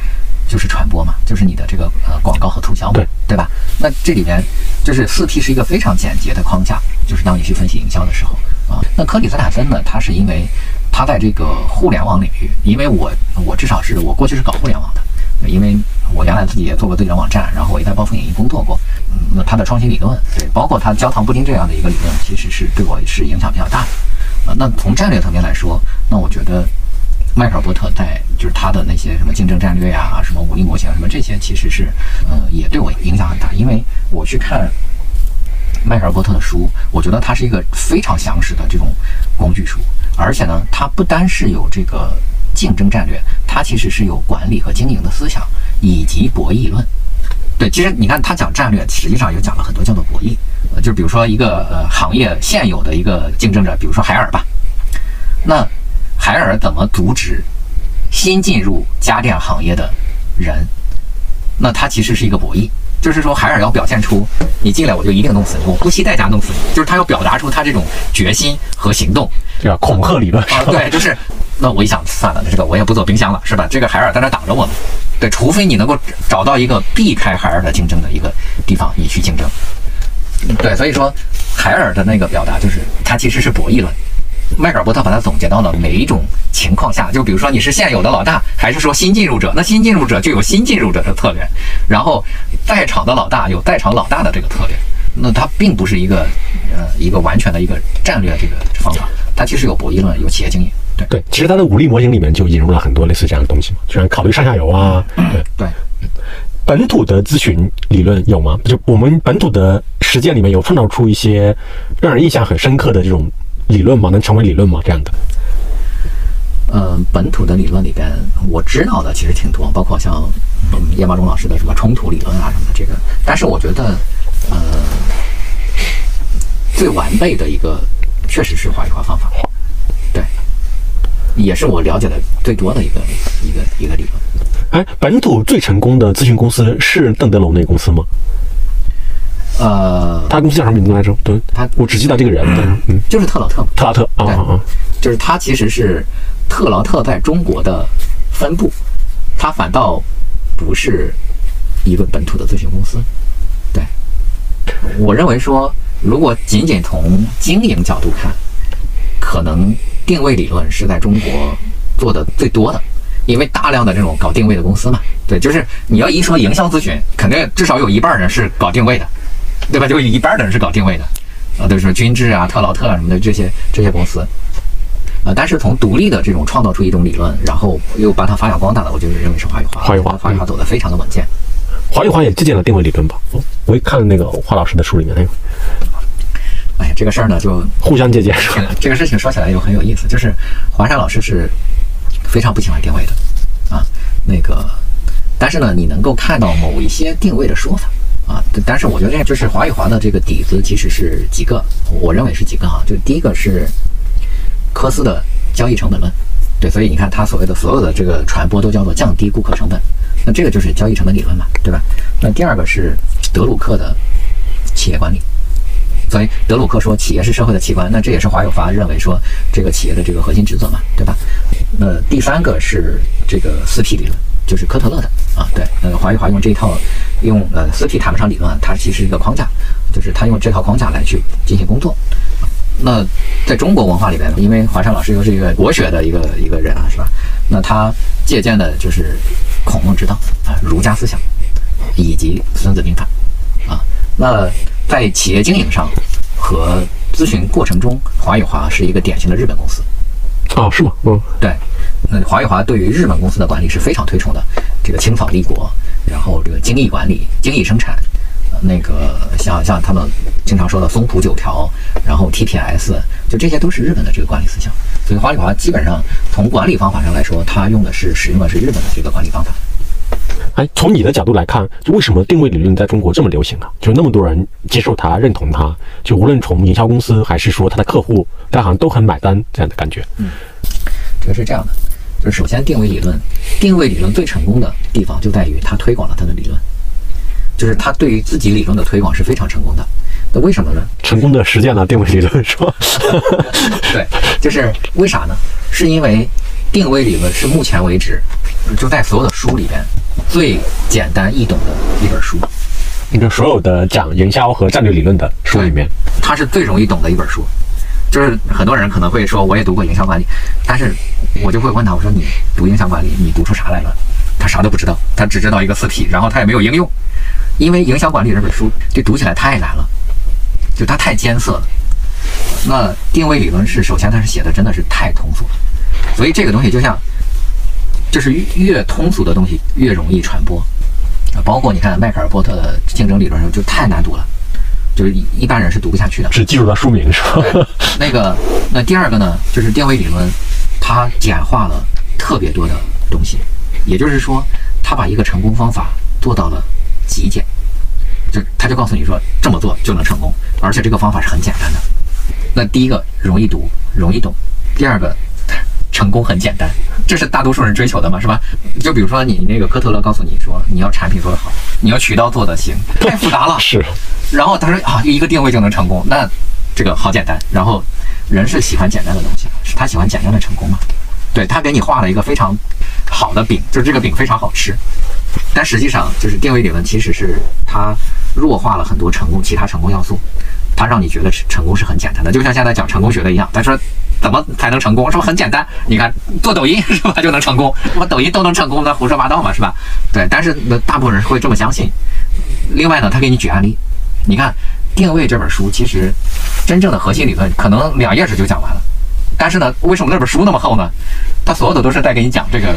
B: 就是传播嘛，就是你的这个呃广告和促销嘛，
A: 对
B: 对吧？那这里边就是四 P 是一个非常简洁的框架，就是当你去分析营销的时候啊。那科里斯塔森呢，他是因为他在这个互联网领域，因为我我至少是我过去是搞互联网的，因为我原来自己也做过自己的网站，然后我也在暴风影音工作过。嗯，那他的创新理论，对，包括他焦糖布丁这样的一个理论，其实是对我是影响比较大的。啊，那从战略层面来说，那我觉得迈克尔波特在就是他的那些什么竞争战略呀、什么武力模型什么这些，其实是呃也对我影响很大，因为我去看迈克尔波特的书，我觉得它是一个非常详实的这种工具书，而且呢，它不单是有这个竞争战略，它其实是有管理和经营的思想以及博弈论。对，其实你看他讲战略，实际上又讲了很多叫做博弈，呃，就比如说一个呃行业现有的一个竞争者，比如说海尔吧，那海尔怎么阻止新进入家电行业的人？那它其实是一个博弈，就是说海尔要表现出你进来我就一定弄死你，我不惜代价弄死你，就是他要表达出他这种决心和行动。
A: 这个恐吓理论
B: 啊，对，就是，那我一想算了，这个我也不做冰箱了，是吧？这个海尔在那挡着我们，对，除非你能够找到一个避开海尔的竞争的一个地方，你去竞争。对，所以说海尔的那个表达就是，它其实是博弈论。迈克尔波特把它总结到了每一种情况下，就比如说你是现有的老大，还是说新进入者，那新进入者就有新进入者的策略，然后在场的老大有在场老大的这个策略，那它并不是一个呃一个完全的一个战略这个方法，它其实有博弈论，有企业经营，对
A: 对，其实它的武力模型里面就引入了很多类似这样的东西嘛，就像考虑上下游啊，对。
B: 对。
A: 本土的咨询理论有吗？就我们本土的实践里面有创造出一些让人印象很深刻的这种理论吗？能成为理论吗？这样的？
B: 呃，本土的理论里边，我知道的其实挺多，包括像嗯叶茂中老师的什么冲突理论啊什么的这个。但是我觉得，呃，最完备的一个确实是华语化方法，对，也是我了解的最多的一个一个一个理论。
A: 哎，本土最成功的咨询公司是邓德龙那个公司吗？
B: 呃，
A: 他公司叫什么名字来着？对，
B: 他
A: 我只记得这个人，嗯，
B: 就是特劳特嘛，
A: 特劳特啊
B: 对
A: 啊啊，
B: 就是他其实是特劳特在中国的分部，他反倒不是一个本土的咨询公司。对，我认为说，如果仅仅从经营角度看，可能定位理论是在中国做的最多的，因为大量的这种搞定位的公司嘛，对，就是你要一说营销咨询，肯定至少有一半人是搞定位的，对吧？就一半的人是搞定位的，啊，都是君智啊、特劳特啊什么的这些这些公司。呃，但是从独立的这种创造出一种理论，然后又把它发扬光大的，我就认为是华语华。
A: 华语化
B: 华语化走得非常的稳健。
A: 华语华也借鉴了定位理论吧？我我也看那个华老师的书里面，那个
B: 哎呀，这个事儿呢，就
A: 互相借鉴？
B: 这个事情说起来又很有意思，就是华山老师是非常不喜欢定位的啊，那个，但是呢，你能够看到某一些定位的说法啊，但是我觉得就是华与华的这个底子其实是几个，我认为是几个啊，就第一个是科斯的交易成本论，对，所以你看他所谓的所有的这个传播都叫做降低顾客成本，那这个就是交易成本理论嘛，对吧？那第二个是德鲁克的企业管理。所以德鲁克说企业是社会的器官，那这也是华友发认为说这个企业的这个核心职责嘛，对吧？那第三个是这个四 P 理论，就是科特勒的啊，对，呃，华语华用这一套用呃四 P 谈不上理论，它其实是一个框架，就是他用这套框架来去进行工作。那在中国文化里边，因为华山老师又是一个国学的一个一个人啊，是吧？那他借鉴的就是孔孟之道啊，儒家思想以及孙子兵法啊。那在企业经营上和咨询过程中，华宇华是一个典型的日本公司。
A: 哦，是吗？嗯，
B: 对，那华宇华对于日本公司的管理是非常推崇的，这个青草立国，然后这个精益管理、精益生产，呃那个像像他们经常说的松浦九条，然后 TPS，就这些都是日本的这个管理思想。所以华宇华基本上从管理方法上来说，它用的是使用的是日本的这个管理方法。
A: 哎，从你的角度来看，就为什么定位理论在中国这么流行呢？就那么多人接受它、认同它，就无论从营销公司还是说它的客户，大家好像都很买单这样的感觉。
B: 嗯这个是这样的，就是首先定位理论，定位理论最成功的地方就在于它推广了它的理论，就是它对于自己理论的推广是非常成功的。那为什么呢？
A: 成功的实践了定位理论是吧？
B: 对，就是为啥呢？是因为定位理论是目前为止就在所有的书里边最简单易懂的一本书，
A: 那个所有的讲营销和战略理论的书里面，
B: 它是最容易懂的一本书。就是很多人可能会说，我也读过营销管理，但是我就会问他，我说你读营销管理，你读出啥来了？他啥都不知道，他只知道一个四体，然后他也没有应用，因为营销管理这本书就读起来太难了，就它太艰涩了。那定位理论是首先它是写的真的是太通俗了，所以这个东西就像，就是越越通俗的东西越容易传播，啊，包括你看迈克尔波特的竞争理论就太难读了，就是一一般人是读不下去的。
A: 只记住了书名是吧？
B: 那个，那第二个呢，就是定位理论，它简化了特别多的东西，也就是说，它把一个成功方法做到了极简，就他就告诉你说这么做就能成功，而且这个方法是很简单的。那第一个容易读，容易懂；第二个成功很简单，这是大多数人追求的嘛，是吧？就比如说你那个科特勒告诉你说你要产品做得好，你要渠道做得行，太复杂了，
A: 是，
B: 然后他说啊，一个定位就能成功，那这个好简单。然后人是喜欢简单的东西，是他喜欢简单的成功嘛？对他给你画了一个非常好的饼，就是这个饼非常好吃，但实际上就是定位理论其实是它弱化了很多成功其他成功要素，它让你觉得成功是很简单的，就像现在讲成功学的一样，他说。怎么才能成功？是不是很简单？你看做抖音是吧就能成功？什么抖音都能成功？那胡说八道嘛，是吧？对，但是那大部分人会这么相信。另外呢，他给你举案例，你看《定位》这本书，其实真正的核心理论可能两页纸就讲完了。但是呢，为什么那本书那么厚呢？他所有的都是在给你讲这个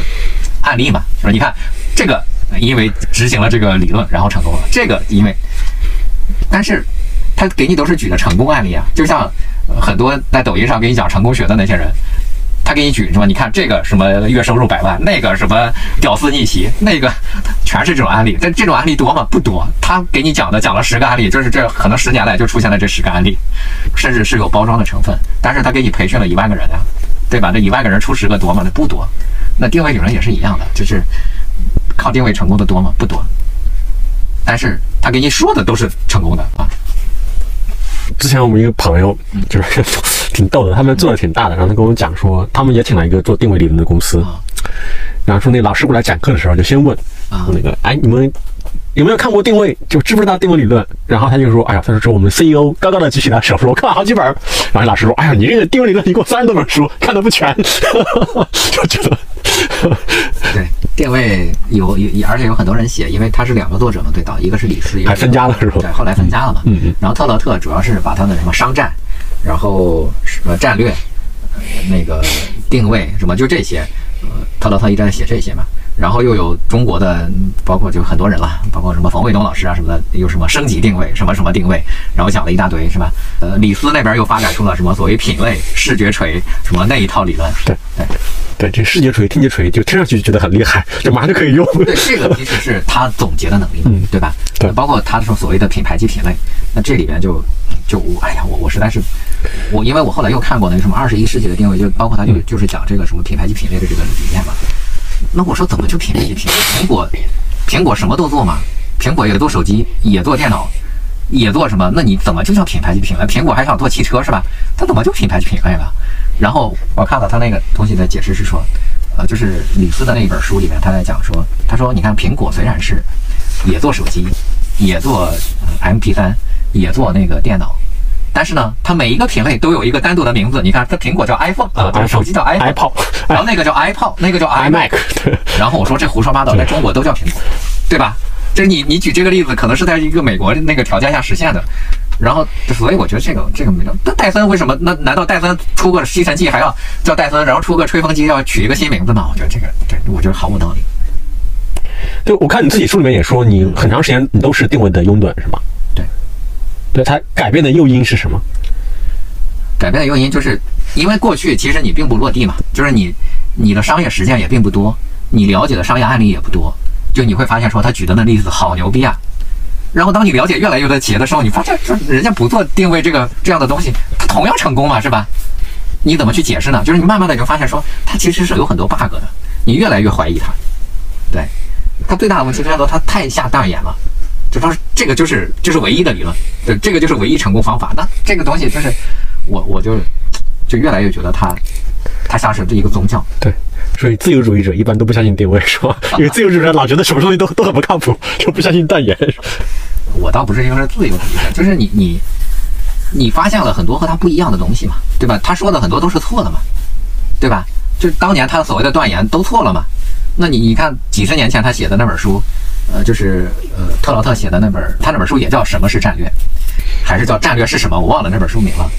B: 案例嘛，是吧？你看这个因为执行了这个理论，然后成功了；这个因为，但是他给你都是举的成功案例啊，就像很多在抖音上给你讲成功学的那些人。他给你举什么？你看这个什么月收入百万，那个什么屌丝逆袭，那个全是这种案例。但这种案例多吗？不多。他给你讲的讲了十个案例，就是这可能十年来就出现了这十个案例，甚至是有包装的成分。但是他给你培训了一万个人呀，对吧？这一万个人出十个多吗？那不多。那定位有人也是一样的，就是靠定位成功的多吗？不多。但是他给你说的都是成功的啊。
A: 之前我们一个朋友就是 挺逗的，他们做的挺大的，然后他跟我讲说，他们也请了一个做定位理论的公司，然后说那老师过来讲课的时候就先问
B: 啊。
A: 那个，哎，你们有没有看过定位？就知不知道定位理论？然后他就说，哎呀，他说这我们 CEO 刚刚的举起了手说，我看了好几本儿。然后老师说，哎呀，你这个定位理论一共三十多本书，看的不全，就觉得
B: 对，定位有有，而且有很多人写，因为他是两个作者嘛，对导，一个是李斯，一个是
A: 还分家了是吧
B: 对，后来分家了嘛。
A: 嗯嗯
B: 然后特勒特主要是把他的什么商战，然后什么战略，呃那个定位什么就这些，呃，特勒特一直在写这些嘛。然后又有中国的，嗯包括就很多人了，包括什么冯卫东老师啊什么的，有什么升级定位，什么什么定位，然后讲了一大堆，是吧？呃，李斯那边又发展出了什么所谓品类、视觉锤什么那一套理论。
A: 对
B: 对。
A: 对这视觉锤、听觉锤，就听上去就觉得很厉害，就马上就可以用。
B: 对，这个其实是他总结的能力，
A: 嗯
B: 对吧？
A: 对
B: 包括他说所谓的品牌及品类，那这里边就就我哎呀，我我实在是我，因为我后来又看过那个什么二十一世纪的定位，就包括他就就是讲这个什么品牌及品类的这个理念嘛。那我说怎么就品牌及品类？苹果苹果什么都做嘛，苹果也做手机，也做电脑。也做什么？那你怎么就叫品牌及品类？苹果还想做汽车是吧？它怎么就品牌及品类了？然后我看到他那个东西的解释是说，呃，就是李斯的那一本书里面，他在讲说，他说你看苹果虽然是也做手机，也做、MP3，也做那个电脑，但是呢，它每一个品类都有一个单独的名字。你看，它苹果叫 iPhone 啊，这个手机叫
A: iPhone，iPod
B: 然后那个叫 iPod，那个叫 iMac。然后我说这胡说八道，在中国都叫苹果，对吧？就是你你举这个例子，可能是在一个美国那个条件下实现的。然后，所以我觉得这个这个没有。那戴森为什么？那难道戴森出个吸尘器还要叫戴森，然后出个吹风机要取一个新名字吗？我觉得这个对我觉得毫无道理。
A: 就我看你自己书里面也说，你很长时间你都是定位的拥趸，是吗？
B: 对，
A: 对，它改变的诱因是什么？
B: 改变的诱因就是因为过去其实你并不落地嘛，就是你你的商业实践也并不多，你了解的商业案例也不多，就你会发现说他举的那例子好牛逼啊。然后当你了解越来越多企业的时候，你发现说人家不做定位这个这样的东西，它同样成功嘛，是吧？你怎么去解释呢？就是你慢慢的就发现说它其实是有很多 bug 的，你越来越怀疑它。对，它最大的问题叫做它太下大眼了。就说这个就是就是唯一的理论，对，这个就是唯一成功方法。那这个东西就是我我就就越来越觉得它它像是一个宗教。
A: 对，所以自由主义者一般都不相信定位，是吧？因为自由主义者老觉得什么东西都都很不靠谱，就不相信断言。
B: 我倒不是因为是自由主义者，就是你你你发现了很多和他不一样的东西嘛，对吧？他说的很多都是错的嘛，对吧？就当年他所谓的断言都错了嘛。那你你看几十年前他写的那本书，呃，就是呃特劳特写的那本，他那本书也叫《什么是战略》，还是叫《战略是什么》？我忘了那本书名了。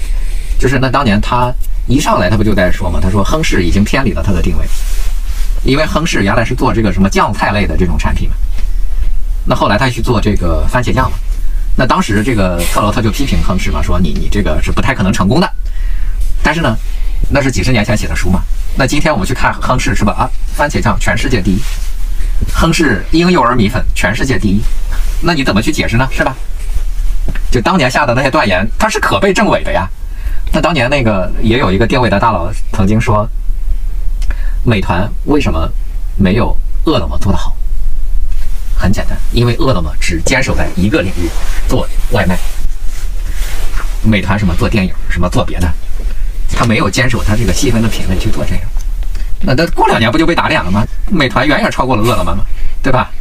B: 就是那当年他一上来他不就在说嘛，他说亨氏已经偏离了他的定位，因为亨氏原来是做这个什么酱菜类的这种产品嘛。那后来他去做这个番茄酱嘛，那当时这个特劳特就批评亨氏嘛，说你你这个是不太可能成功的。但是呢，那是几十年前写的书嘛。那今天我们去看亨氏是吧？啊，番茄酱全世界第一，亨氏婴幼儿米粉全世界第一，那你怎么去解释呢？是吧？就当年下的那些断言，它是可被证伪的呀。那当年那个也有一个定位的大佬曾经说，美团为什么没有饿了么做得好？很简单，因为饿了么只坚守在一个领域做外卖，美团什么做电影，什么做别的，他没有坚守他这个细分的品类去做这个。那那过两年不就被打脸了吗？美团远远超过了饿了么嘛，对吧？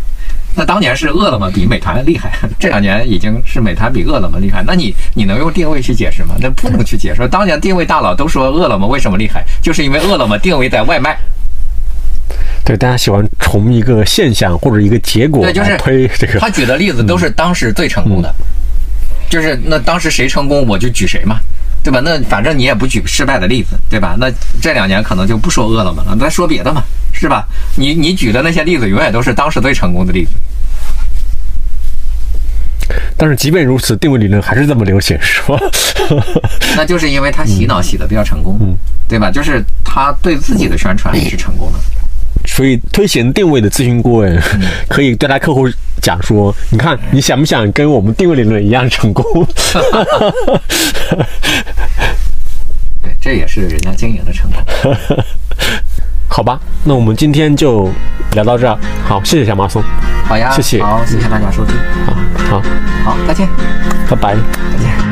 B: 那当年是饿了么比美团厉害，这两年已经是美团比饿了么厉害。那你你能用定位去解释吗？那不能去解释。当年定位大佬都说饿了么为什么厉害，就是因为饿了么定位在外卖。
A: 对，大家喜欢从一个现象或者一个结果
B: 对，就是
A: 推这个。
B: 他举的例子都是当时最成功的，就是那当时谁成功我就举谁嘛，对吧？那反正你也不举失败的例子，对吧？那这两年可能就不说饿了么了，咱说别的嘛，是吧？你你举的那些例子永远都是当时最成功的例子。
A: 但是即便如此，定位理论还是这么流行，是吧？
B: 那就是因为他洗脑洗的比较成功，对吧？就是他对自己的宣传是成功的。
A: 所以推行定位的咨询顾问可以对他客户讲说：“你看，你想不想跟我们定位理论一样成功？”
B: 对，这也是人家经营的成功。
A: 好吧，那我们今天就聊到这儿。好，谢谢小马松。
B: 好呀，
A: 谢谢
B: 好，谢谢大家收听。
A: 好好，
B: 好，再见，
A: 拜拜。
B: 再见。